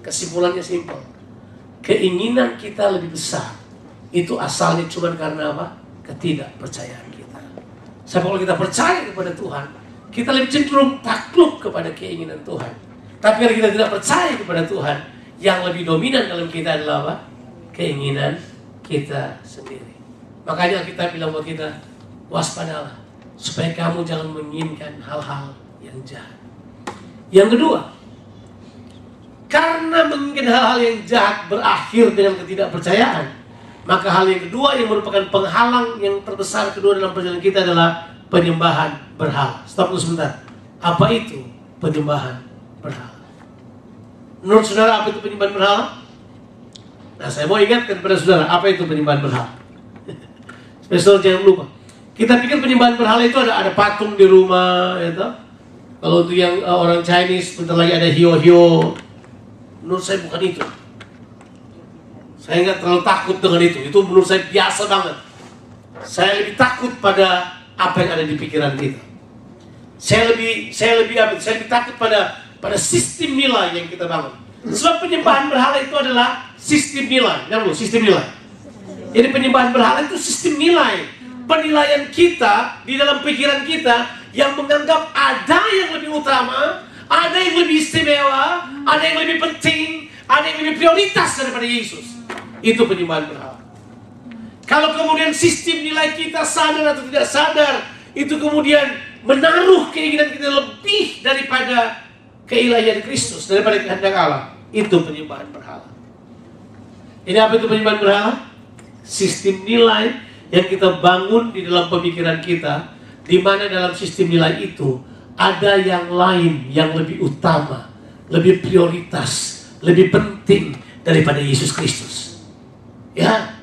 kesimpulannya simpel. Keinginan kita lebih besar. Itu asalnya cuma karena apa? Ketidakpercayaan kita. Sebab kalau kita percaya kepada Tuhan, kita lebih cenderung takluk kepada keinginan Tuhan. Tapi kalau kita tidak percaya kepada Tuhan, yang lebih dominan dalam kita adalah apa? Keinginan kita sendiri. Makanya kita bilang buat kita, waspadalah. Supaya kamu jangan menginginkan hal-hal yang jahat. Yang kedua, karena menginginkan hal-hal yang jahat berakhir dengan ketidakpercayaan, maka hal yang kedua yang merupakan penghalang yang terbesar kedua dalam perjalanan kita adalah penyembahan berhala. Stop dulu sebentar. Apa itu penyembahan Menurut saudara apa itu penyembahan berhala? Nah saya mau ingatkan kepada saudara apa itu penyembahan berhala. Spesial jangan lupa. Kita pikir penyembahan berhala itu ada ada patung di rumah, ya? Kalau untuk yang uh, orang Chinese, bentar lagi ada hio-hio. Menurut saya bukan itu. Saya nggak terlalu takut dengan itu. Itu menurut saya biasa banget. Saya lebih takut pada apa yang ada di pikiran kita. Saya lebih saya lebih? Saya lebih takut pada pada sistem nilai yang kita bangun. Sebab penyembahan berhala itu adalah sistem nilai. Dulu, sistem nilai. Jadi penyembahan berhala itu sistem nilai. Penilaian kita di dalam pikiran kita yang menganggap ada yang lebih utama, ada yang lebih istimewa, ada yang lebih penting, ada yang lebih prioritas daripada Yesus. Itu penyembahan berhala. Kalau kemudian sistem nilai kita sadar atau tidak sadar, itu kemudian menaruh keinginan kita lebih daripada keilahian Kristus, daripada kehendak Allah. Itu penyembahan berhala. Ini apa itu penyembahan berhala? Sistem nilai yang kita bangun di dalam pemikiran kita, di mana dalam sistem nilai itu ada yang lain yang lebih utama, lebih prioritas, lebih penting daripada Yesus Kristus. Ya,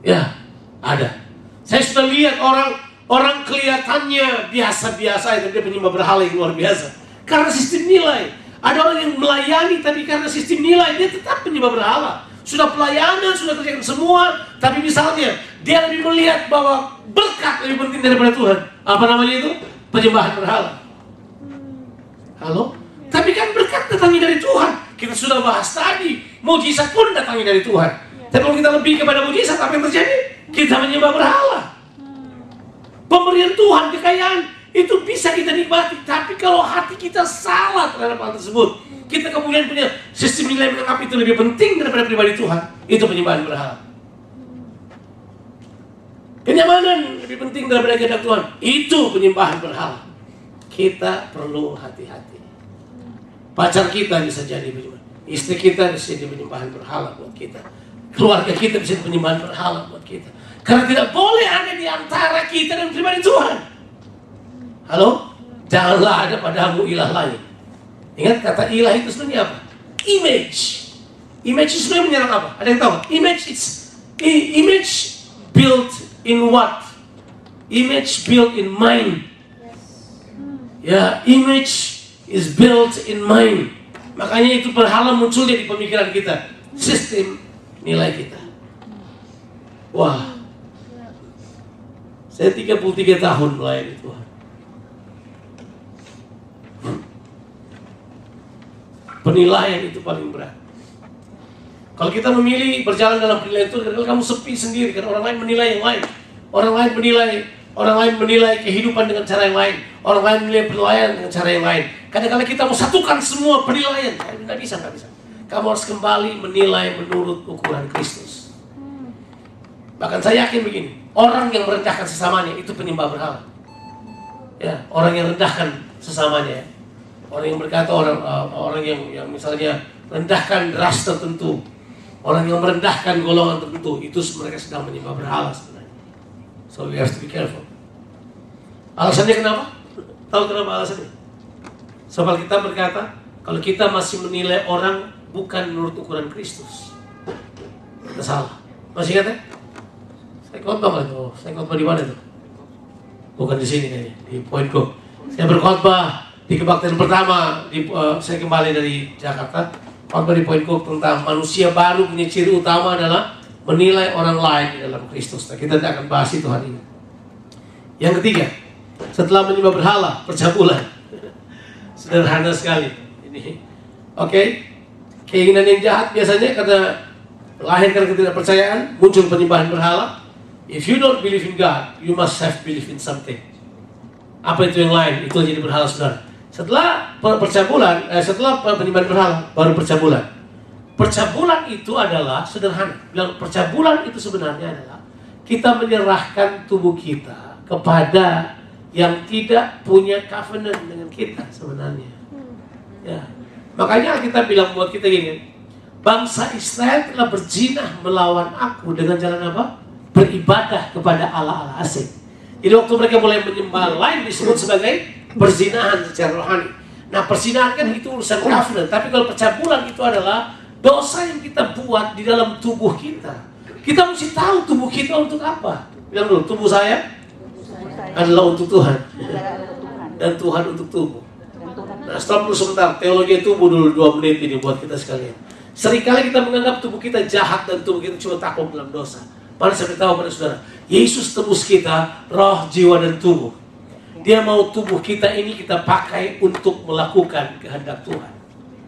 ya, ada. Saya sudah lihat orang orang kelihatannya biasa-biasa itu dia penyembah berhala yang luar biasa. Karena sistem nilai. Ada orang yang melayani tapi karena sistem nilai dia tetap penyembah berhala. Sudah pelayanan, sudah kerjakan semua, tapi misalnya dia lebih melihat bahwa berkat lebih penting daripada Tuhan. Apa namanya itu? Penyembahan berhala. Halo? Tapi kan berkat datangnya dari Tuhan. Kita sudah bahas tadi. mujizat pun datangnya dari Tuhan. Tapi kalau kita lebih kepada mujizat, apa yang terjadi? Kita menyembah berhala. Pemberian Tuhan, kekayaan, itu bisa kita nikmati. Tapi kalau hati kita salah terhadap hal tersebut, kita kemudian punya sistem nilai menganggap itu lebih penting daripada pribadi Tuhan. Itu penyembahan berhala. Kenyamanan lebih penting daripada kehendak Tuhan. Itu penyembahan berhala. Kita perlu hati-hati. Pacar kita bisa jadi penyembahan. Istri kita bisa jadi penyembahan berhala buat kita. Keluarga kita bisa jadi penyembahan berhala buat kita. Karena tidak boleh ada di antara kita dan pribadi Tuhan. Halo? Janganlah ada padamu ilah lain. Ingat kata ilah itu sebenarnya apa? Image. Image itu sebenarnya menyerang apa? Ada yang tahu? Image is i- image built in what? Image built in mind. Ya, image is built in mind. Makanya itu berhala munculnya di pemikiran kita. Sistem nilai kita. Wah. Saya 33 tahun melayani Tuhan. Penilaian itu paling berat. Kalau kita memilih berjalan dalam penilaian itu, kadang kamu sepi sendiri karena orang lain menilai yang lain. Orang lain menilai, orang lain menilai kehidupan dengan cara yang lain. Orang lain menilai penilaian dengan cara yang lain. Kadang-kadang kita mau satukan semua penilaian, tidak bisa, nggak bisa. Kamu harus kembali menilai menurut ukuran Kristus. Bahkan saya yakin begini, orang yang merendahkan sesamanya itu penyembah berhala. Ya, orang yang rendahkan sesamanya. ya. Orang yang berkata orang uh, orang yang yang misalnya rendahkan ras tertentu, orang yang merendahkan golongan tertentu, itu mereka sedang menyembah berhala sebenarnya. So we have to be careful. Alasannya kenapa? Tahu kenapa alasannya? Sebab kita berkata, kalau kita masih menilai orang bukan menurut ukuran Kristus, kita salah. Masih ingat ya? Saya khotbah nggak tuh? Saya khotbah di mana tuh? Bukan di sini kayaknya, di poinku. Saya berkhotbah di kebaktian pertama, di, eh, saya kembali dari Jakarta. Khotbah di poinku tentang manusia baru punya ciri utama adalah menilai orang lain di dalam Kristus. Nah, kita tidak akan bahas itu hari ini. Yang ketiga, setelah menyembah berhala, percabulan. Sederhana sekali. Ini, oke, keinginan yang jahat biasanya karena lahir karena ketidakpercayaan, muncul penyembahan berhala. If you don't believe in God, you must have believe in something. Apa itu yang lain? Itu jadi berhala saudara. Setelah per- percabulan, eh, setelah penyembahan berhala, baru percabulan. Percabulan itu adalah sederhana. Bilang percabulan itu sebenarnya adalah kita menyerahkan tubuh kita kepada yang tidak punya covenant dengan kita sebenarnya. Ya. Makanya kita bilang buat kita gini, bangsa Israel telah berjinah melawan aku dengan jalan apa? Beribadah kepada Allah-Allah asing. Jadi waktu mereka mulai menyembah lain disebut sebagai perzinahan secara rohani. Nah perzinahan kan itu urusan covenant, tapi kalau percabulan itu adalah dosa yang kita buat di dalam tubuh kita. Kita mesti tahu tubuh kita untuk apa. Bilang dulu, tubuh saya adalah untuk Tuhan dan Tuhan untuk tubuh. Nah, stop dulu sebentar. Teologi tubuh dulu dua menit ini buat kita sekalian. Seringkali kita menganggap tubuh kita jahat dan tubuh kita cuma takluk dalam dosa. Padahal saya beritahu pada saudara, Yesus tebus kita roh, jiwa, dan tubuh. Dia mau tubuh kita ini kita pakai untuk melakukan kehendak Tuhan.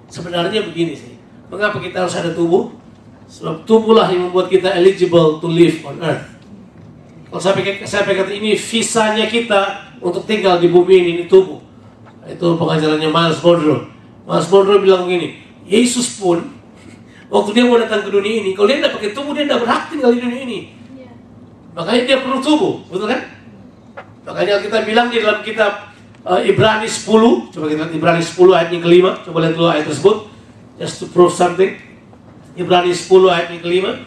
Sebenarnya begini sih. Mengapa kita harus ada tubuh? Sebab tubuhlah yang membuat kita eligible to live on earth. Kalau saya pikir, saya pikir ini visanya kita untuk tinggal di bumi ini, ini tubuh. Itu pengajarannya Miles Monroe. Miles Monroe bilang begini, Yesus pun waktu dia mau datang ke dunia ini, kalau dia tidak pakai tubuh, dia tidak berhak tinggal di dunia ini. Makanya dia perlu tubuh, betul kan? Makanya kita bilang di dalam kitab uh, Ibrani 10, coba kita lihat Ibrani 10 ayat yang kelima, coba lihat dulu ayat tersebut, just to prove something. Ibrani 10 ayat yang kelima,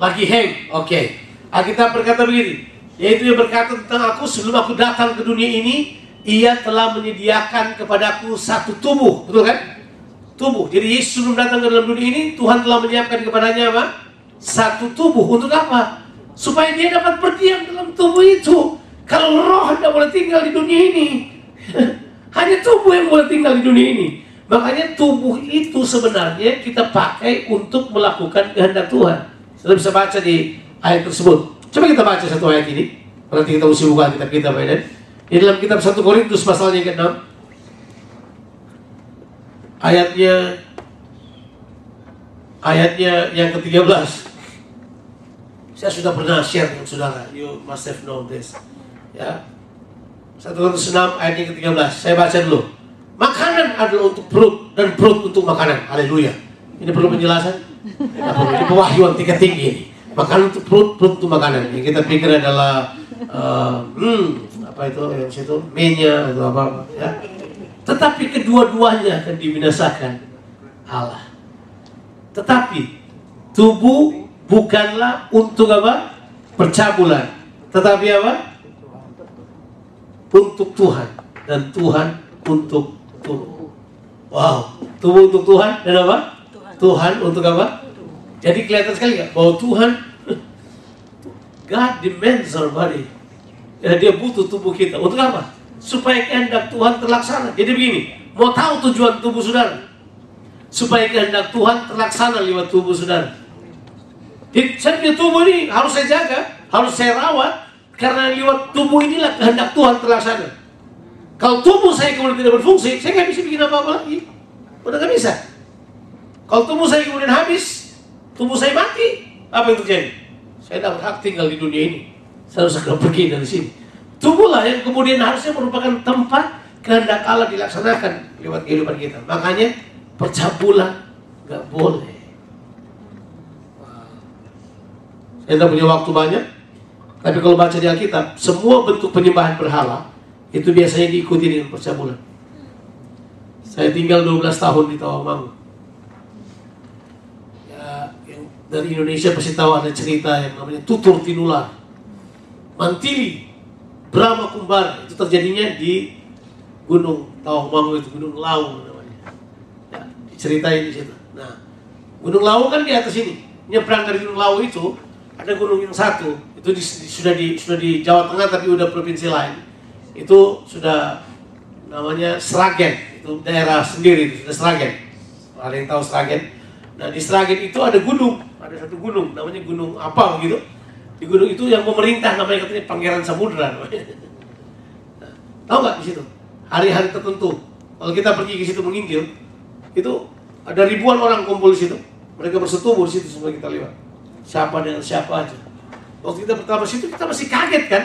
lagi hang, oke. Alkitab berkata begini, yaitu yang berkata tentang aku sebelum aku datang ke dunia ini, ia telah menyediakan kepadaku satu tubuh, betul kan? Tubuh. Jadi Yesus sebelum datang ke dalam dunia ini, Tuhan telah menyiapkan kepadanya apa? Satu tubuh. Untuk apa? Supaya dia dapat berdiam dalam tubuh itu. Kalau roh tidak boleh tinggal di dunia ini, hanya tubuh yang boleh tinggal di dunia ini. Makanya tubuh itu sebenarnya kita pakai untuk melakukan kehendak Tuhan. Sudah bisa baca di ayat tersebut. Coba kita baca satu ayat ini. Nanti kita usia buka kitab kita, Pak. Di dalam kitab 1 Korintus pasalnya ke-6. Ayatnya ayatnya yang ke-13. Saya sudah pernah share dengan saudara. You must have known this. Ya. 1 Korintus 6 ayat yang ke-13. Saya baca dulu. Makanan adalah untuk perut dan perut untuk makanan. Haleluya. Ini perlu penjelasan? Ini pewahyuan tingkat tinggi. Makanan untuk perut, perut untuk makanan. Yang kita pikir adalah eh, hmm, apa itu yang situ menya atau apa ya. Tetapi kedua-duanya akan dibinasakan Allah. Tetapi tubuh bukanlah untuk apa? Percabulan. Tetapi apa? Untuk Tuhan dan Tuhan untuk tubuh. Wow, tubuh untuk Tuhan dan apa? Tuhan untuk apa? Jadi kelihatan sekali nggak bahwa Tuhan God demands our body. Ya, dia butuh tubuh kita. Untuk apa? Supaya kehendak Tuhan terlaksana. Jadi begini, mau tahu tujuan tubuh saudara? Supaya kehendak Tuhan terlaksana lewat tubuh saudara. Jadi, saya punya tubuh ini harus saya jaga, harus saya rawat, karena lewat tubuh inilah kehendak Tuhan terlaksana. Kalau tubuh saya kemudian tidak berfungsi, saya nggak bisa bikin apa-apa lagi. Udah nggak bisa. Kalau tubuh saya kemudian habis, tubuh saya mati, apa yang terjadi? Saya tidak berhak tinggal di dunia ini. Saya harus segera pergi dari sini. Tubuhlah yang kemudian harusnya merupakan tempat kehendak Allah dilaksanakan lewat kehidupan kita. Makanya percabulan nggak boleh. Tidak punya waktu banyak, tapi kalau baca di Alkitab, semua bentuk penyembahan berhala itu biasanya diikuti dengan percabulan. Saya tinggal 12 tahun di Tawangmangu. Ya, yang dari Indonesia pasti tahu ada cerita yang namanya tutur tinular. Mantili, Brahma Kumbara itu terjadinya di Gunung Tawangmangu itu Gunung Lau namanya. Ya, diceritain di situ. Nah, Gunung Lau kan di atas ini. Nyebrang dari Gunung Lau itu ada gunung yang satu itu di, sudah di sudah di Jawa Tengah tapi udah provinsi lain. Itu sudah namanya Sragen itu daerah sendiri itu sudah Sragen. Ada yang tahu Sragen? Nah di Sragen itu ada gunung ada satu gunung namanya gunung apa begitu di gunung itu yang pemerintah namanya katanya Pangeran Samudra. Nah, tahu nggak di situ? Hari-hari tertentu. Kalau kita pergi ke situ menginjil itu ada ribuan orang kumpul di situ. Mereka bersetubuh di situ semua kita lewat siapa dengan siapa aja. Waktu kita pertama situ kita masih kaget kan?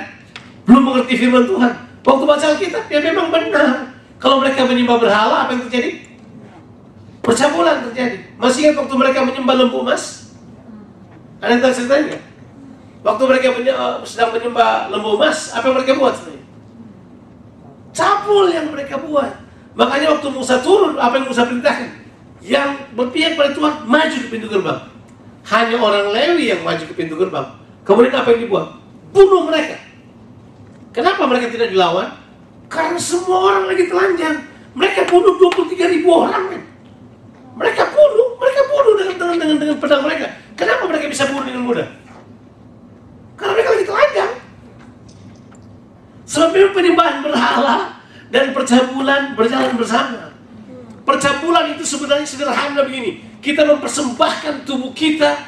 Belum mengerti firman Tuhan. Waktu baca Alkitab ya memang benar. Kalau mereka menyembah berhala apa yang terjadi? Percabulan terjadi. Masih ingat waktu mereka menyembah lembu emas? Ada yang tahu ceritanya? Waktu mereka eh, sedang menyembah lembu emas apa yang mereka buat sebenarnya? Cabul yang mereka buat. Makanya waktu Musa turun apa yang Musa perintahkan? Yang berpihak pada Tuhan maju ke pintu gerbang hanya orang Lewi yang maju ke pintu gerbang. Kemudian apa yang dibuat? Bunuh mereka. Kenapa mereka tidak dilawan? Karena semua orang lagi telanjang. Mereka bunuh 23 ribu orang. men. Mereka bunuh, mereka bunuh dengan, dengan, dengan, dengan pedang mereka. Kenapa mereka bisa bunuh dengan mudah? Karena mereka lagi telanjang. Sebab penyembahan berhala dan percabulan berjalan bersama. Percabulan itu sebenarnya sederhana begini. Kita mempersembahkan tubuh kita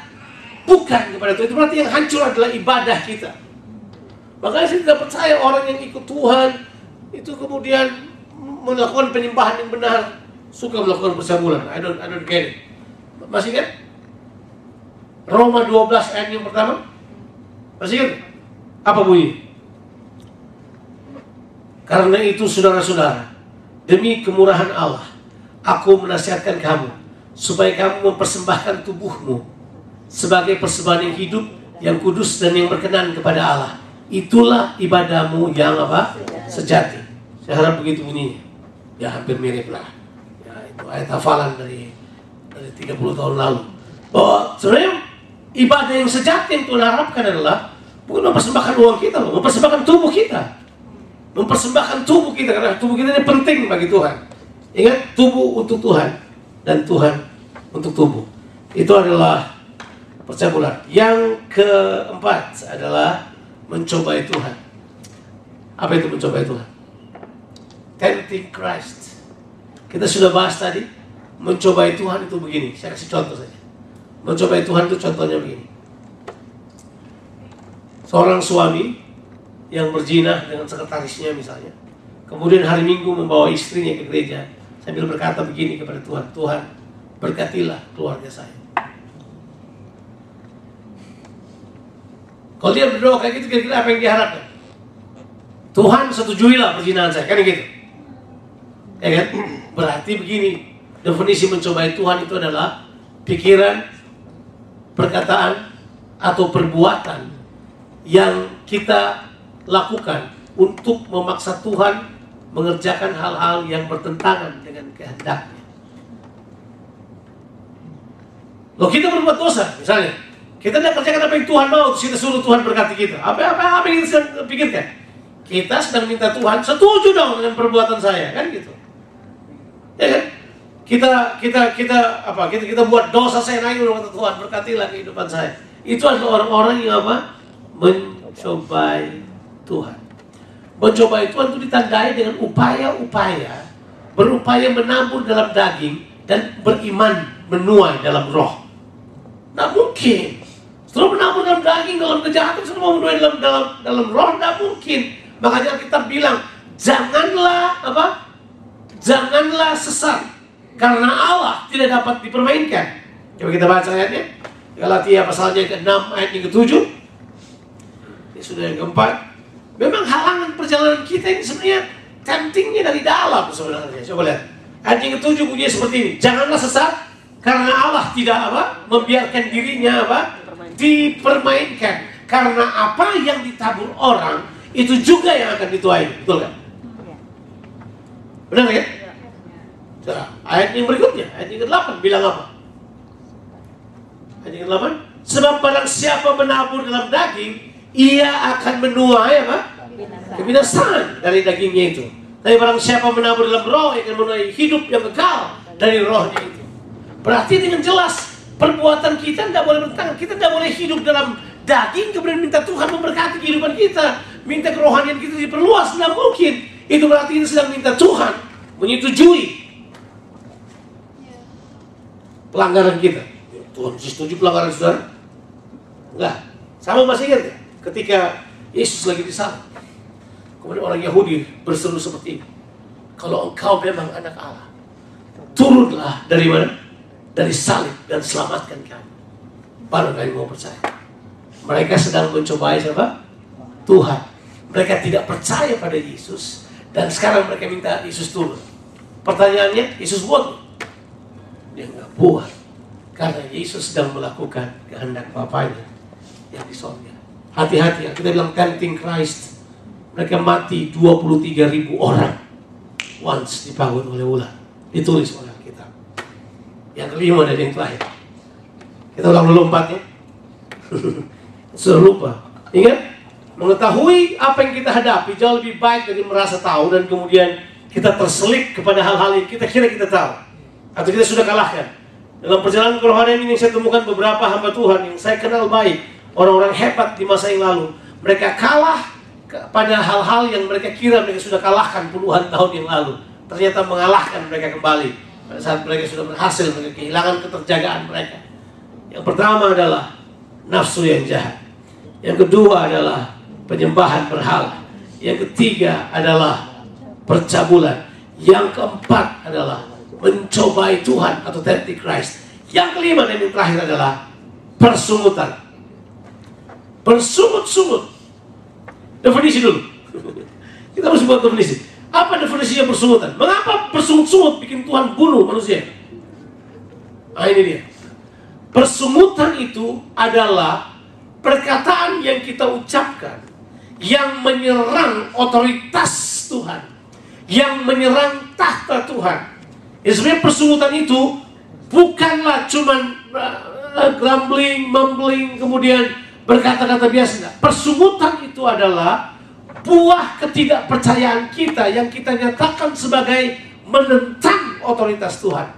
bukan kepada Tuhan. Itu berarti yang hancur adalah ibadah kita. Makanya saya tidak percaya orang yang ikut Tuhan itu kemudian melakukan penyembahan yang benar suka melakukan percabulan. I don't, I don't get it. Masih ingat? Roma 12 ayat yang pertama? Masih ingat? Apa bunyi? Karena itu saudara-saudara, demi kemurahan Allah, aku menasihatkan kamu supaya kamu mempersembahkan tubuhmu sebagai persembahan yang hidup, yang kudus dan yang berkenan kepada Allah. Itulah ibadahmu yang apa? Sejati. Saya harap begitu bunyinya. Ya hampir mirip lah. Ya, itu ayat hafalan dari dari 30 tahun lalu. Bahwa sebenarnya ibadah yang sejati yang Tuhan harapkan adalah bukan mempersembahkan uang kita loh, mempersembahkan tubuh kita mempersembahkan tubuh kita karena tubuh kita ini penting bagi Tuhan. Ingat tubuh untuk Tuhan dan Tuhan untuk tubuh. Itu adalah percabulan. Yang keempat adalah mencobai Tuhan. Apa itu mencobai Tuhan? Tempting Christ. Kita sudah bahas tadi, mencobai Tuhan itu begini. Saya kasih contoh saja. Mencobai Tuhan itu contohnya begini. Seorang suami yang berzina dengan sekretarisnya misalnya. Kemudian hari Minggu membawa istrinya ke gereja sambil berkata begini kepada Tuhan, Tuhan berkatilah iya. keluarga saya. Kalau dia berdoa kayak gitu, kira-kira apa yang diharapkan? Tuhan setujuilah perzinahan saya, kan gitu. Ya kan? Berarti begini, definisi mencobai Tuhan itu adalah pikiran, perkataan, atau perbuatan yang kita lakukan untuk memaksa Tuhan mengerjakan hal-hal yang bertentangan dengan kehendaknya. Loh kita berbuat dosa, misalnya. Kita tidak kerjakan apa yang Tuhan mau, terus kita suruh Tuhan berkati kita. Apa, apa, apa yang kita pikirkan? Kita sedang minta Tuhan, setuju dong dengan perbuatan saya, kan gitu. Ya kan? Kita, kita, kita, apa, kita, kita buat dosa saya naik kata Tuhan, berkatilah kehidupan saya. Itu adalah orang-orang yang apa? Mencobai Tuhan. Mencobai Tuhan itu ditandai dengan upaya-upaya, berupaya menabur dalam daging dan beriman menuai dalam roh. Nah mungkin. Setelah menabur dalam daging, dalam kejahatan, mau menuai dalam, dalam, dalam roh, tidak mungkin. Makanya kita bilang, janganlah apa? Janganlah sesat. Karena Allah tidak dapat dipermainkan. Coba kita baca ayatnya. Galatia pasalnya ke-6 ayat yang ke-7. Ini sudah yang keempat. Memang halangan perjalanan kita ini sebenarnya temptingnya dari dalam sebenarnya. Coba lihat. Ayat yang ke-7 bunyinya seperti ini. Janganlah sesat karena Allah tidak apa? Membiarkan dirinya apa? Dipermainkan. Karena apa yang ditabur orang itu juga yang akan dituai. Betul kan? Benar kan? Coba, ayat yang berikutnya, ayat yang ke-8 bilang apa? Ayat yang ke-8, sebab barang siapa menabur dalam daging, ia akan menuai apa? Kebinasaan dari dagingnya itu. Tapi barang siapa menabur dalam roh, ia akan menuai hidup yang kekal dari rohnya itu. Berarti dengan jelas perbuatan kita tidak boleh bertentangan. Kita tidak boleh hidup dalam daging kemudian minta Tuhan memberkati kehidupan kita, minta kerohanian kita diperluas. Tidak mungkin. Itu berarti kita sedang minta Tuhan menyetujui pelanggaran kita. Tuhan setuju pelanggaran saudara? Enggak. Sama masih ingat ya? Ketika Yesus lagi di sana. Kemudian orang Yahudi berseru seperti ini. Kalau engkau memang anak Allah, turunlah dari mana? Dari salib dan selamatkan kami. Baru kami mau percaya. Mereka sedang mencobai siapa? Tuhan. Mereka tidak percaya pada Yesus. Dan sekarang mereka minta Yesus turun. Pertanyaannya, Yesus buat dia nggak buat karena Yesus sedang melakukan kehendak Bapaknya yang di sorga. Hati-hati kita bilang tempting Christ. Mereka mati 23 ribu orang once dibangun oleh ular. Ditulis oleh kita. Yang kelima dari yang terakhir. Kita ulang dulu empatnya. Sudah lupa. Ingat? Mengetahui apa yang kita hadapi jauh lebih baik dari merasa tahu dan kemudian kita terselik kepada hal-hal yang kita kira kita tahu atau kita sudah kalahkan. Dalam perjalanan kerohanian ini saya temukan beberapa hamba Tuhan yang saya kenal baik, orang-orang hebat di masa yang lalu. Mereka kalah pada hal-hal yang mereka kira mereka sudah kalahkan puluhan tahun yang lalu. Ternyata mengalahkan mereka kembali pada saat mereka sudah berhasil kehilangan keterjagaan mereka. Yang pertama adalah nafsu yang jahat. Yang kedua adalah penyembahan berhala. Yang ketiga adalah percabulan. Yang keempat adalah mencobai Tuhan atau tempting Christ. Yang kelima dan yang terakhir adalah persungutan. Bersungut-sungut. Definisi dulu. Kita harus buat definisi. Apa definisinya bersungutan? Mengapa bersungut-sungut bikin Tuhan bunuh manusia? Nah ini dia. Persungutan itu adalah perkataan yang kita ucapkan yang menyerang otoritas Tuhan, yang menyerang tahta Tuhan. Ya sebenarnya persungutan itu bukanlah cuman uh, grumbling, mumbling, kemudian berkata-kata biasa. Persungutan itu adalah buah ketidakpercayaan kita yang kita nyatakan sebagai menentang otoritas Tuhan.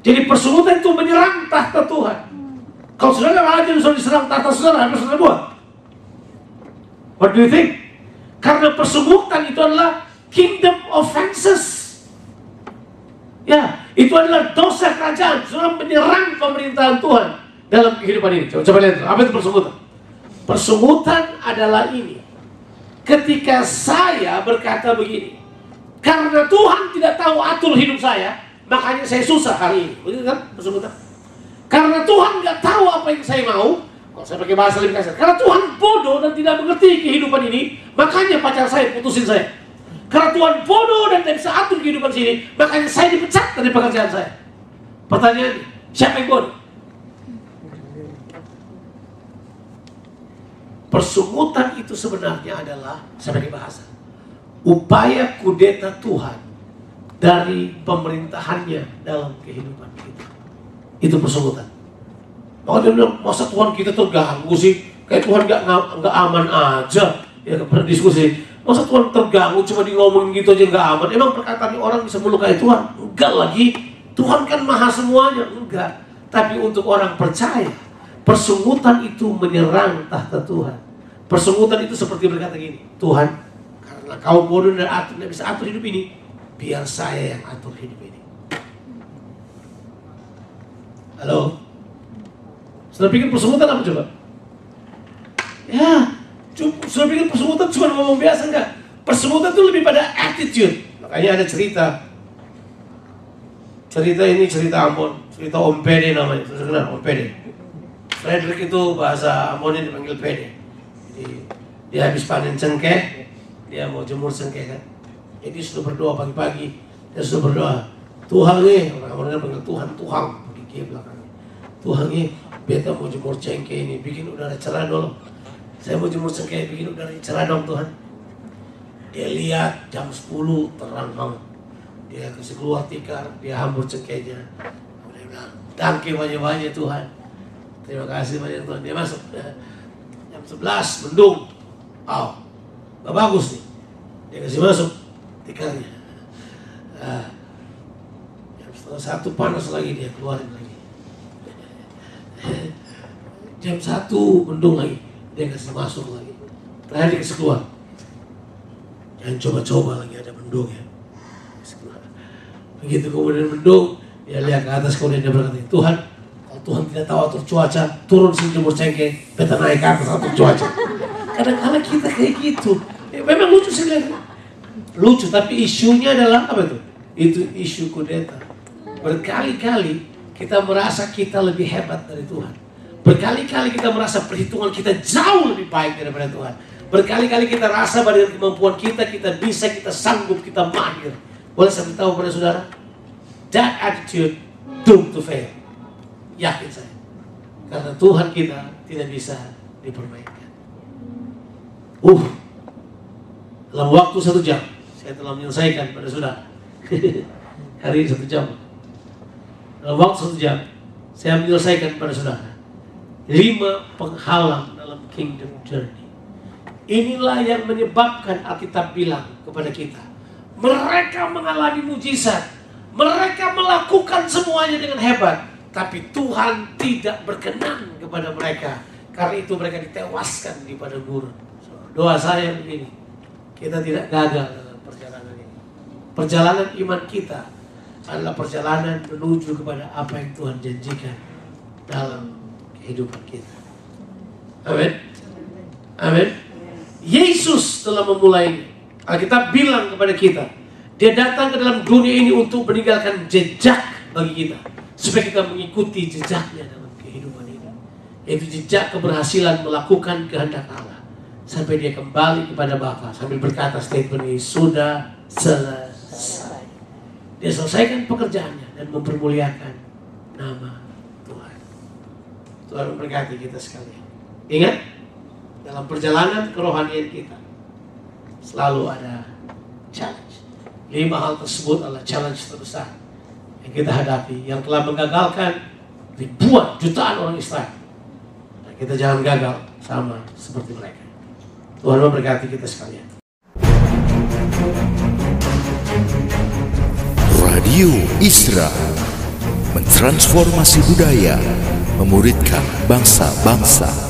Jadi persungutan itu menyerang tahta Tuhan. Kalau saudara rajin sudah diserang tahta saudara, apa saudara buat? What do you think? Karena persungutan itu adalah kingdom offenses. Ya, itu adalah dosa kerajaan. Saudara menyerang pemerintahan Tuhan dalam kehidupan ini. Coba, coba lihat, apa itu persungutan? Persungutan adalah ini. Ketika saya berkata begini, karena Tuhan tidak tahu atur hidup saya, makanya saya susah hari ini. Begitu kan persungutan? Karena Tuhan nggak tahu apa yang saya mau, Kalau saya pakai bahasa lebih kasar, karena Tuhan bodoh dan tidak mengerti kehidupan ini, makanya pacar saya putusin saya. Karena Tuhan bodoh dan tidak bisa atur kehidupan sini, makanya saya dipecat dari pekerjaan saya. Pertanyaan, siapa yang bodoh? Persungutan itu sebenarnya adalah, pakai bahasa, upaya kudeta Tuhan dari pemerintahannya dalam kehidupan kita. Itu persungutan. Maka dia bilang, masa Tuhan kita terganggu sih? Kayak Tuhan gak, nggak aman aja. Ya pernah diskusi. Masa Tuhan terganggu cuma di ngomongin gitu aja gak aman? Emang perkataan orang bisa melukai Tuhan? Enggak lagi. Tuhan kan maha semuanya. Enggak. Tapi untuk orang percaya, persungutan itu menyerang tahta Tuhan. Persungutan itu seperti berkata gini, Tuhan, karena kau bodoh dan atur, tidak bisa atur hidup ini, biar saya yang atur hidup ini. Halo? Sudah pikir persungutan apa coba? Ya, sudah pikir persungutan cuma ngomong biasa enggak? Persungutan itu lebih pada attitude. Makanya ada cerita. Cerita ini cerita Ambon, cerita Om Pede namanya, sudah kenal Om Pede. Frederick itu bahasa Ambonnya dipanggil Pede. Jadi dia habis panen cengkeh, dia mau jemur cengkeh kan. Jadi sudah berdoa pagi-pagi, dia sudah berdoa. Tuhan nih, orang-orang panggil Tuhan, Tuhan, pergi belakang. Tuhan nih, beta mau jemur cengkeh ini, bikin udara cerah dulu. Saya mau jemur cengkeh, bikin udara cerah dong Tuhan. Dia lihat jam 10 terang banget. Dia kasih keluar tikar, dia hambur cengkehnya. Dia bilang, tangki banyak-banyak Tuhan. Terima kasih banyak Tuhan. Dia masuk. Jam 11 mendung. Oh, gak bagus nih. Dia kasih masuk tikarnya. Nah, jam setengah satu panas lagi dia keluarin lagi. Jam satu mendung lagi, dia kasih masuk lagi. Terakhir dia kasih keluar. Jangan coba-coba lagi ada mendung ya. Begitu kemudian mendung, dia lihat ke atas kemudian dia berkata, Tuhan, Tuhan tidak tahu atur cuaca, turun sini jemur cengkeh, beta naik ke atas atur cuaca. Kadang-kadang kita kayak gitu. Ya, memang lucu lihat. Lucu, tapi isunya adalah apa itu? Itu isu kudeta. Berkali-kali kita merasa kita lebih hebat dari Tuhan. Berkali-kali kita merasa perhitungan kita jauh lebih baik daripada Tuhan. Berkali-kali kita rasa dengan kemampuan kita, kita bisa, kita sanggup, kita mahir. Boleh saya beritahu pada saudara? That attitude doomed to fail. Yakin saya. Karena Tuhan kita tidak bisa dipermainkan. Uh, dalam waktu satu jam, saya telah menyelesaikan pada saudara. Hari ini satu jam. Dalam waktu satu jam, saya menyelesaikan pada saudara. Lima penghalang dalam kingdom journey. Inilah yang menyebabkan Alkitab bilang kepada kita. Mereka mengalami mujizat. Mereka melakukan semuanya dengan hebat. Tapi Tuhan tidak berkenan kepada mereka. Karena itu mereka ditewaskan di padang gurun. Doa saya begini. Kita tidak gagal dalam perjalanan ini. Perjalanan iman kita adalah perjalanan menuju kepada apa yang Tuhan janjikan dalam kehidupan kita. Amin. Amin. Yesus telah memulai Alkitab bilang kepada kita, dia datang ke dalam dunia ini untuk meninggalkan jejak bagi kita, supaya kita mengikuti jejaknya dalam kehidupan ini, yaitu jejak keberhasilan melakukan kehendak Allah, sampai dia kembali kepada Bapa sambil berkata statement ini sudah selesai. Dia selesaikan pekerjaannya dan mempermuliakan nama Tuhan. Tuhan memberkati kita sekalian. Ingat, dalam perjalanan kerohanian kita selalu ada challenge. Lima hal tersebut adalah challenge terbesar yang kita hadapi, yang telah menggagalkan ribuan jutaan orang Israel. Dan kita jangan gagal sama seperti mereka. Tuhan memberkati kita sekalian. Radio Isra mentransformasi budaya, memuridkan bangsa-bangsa.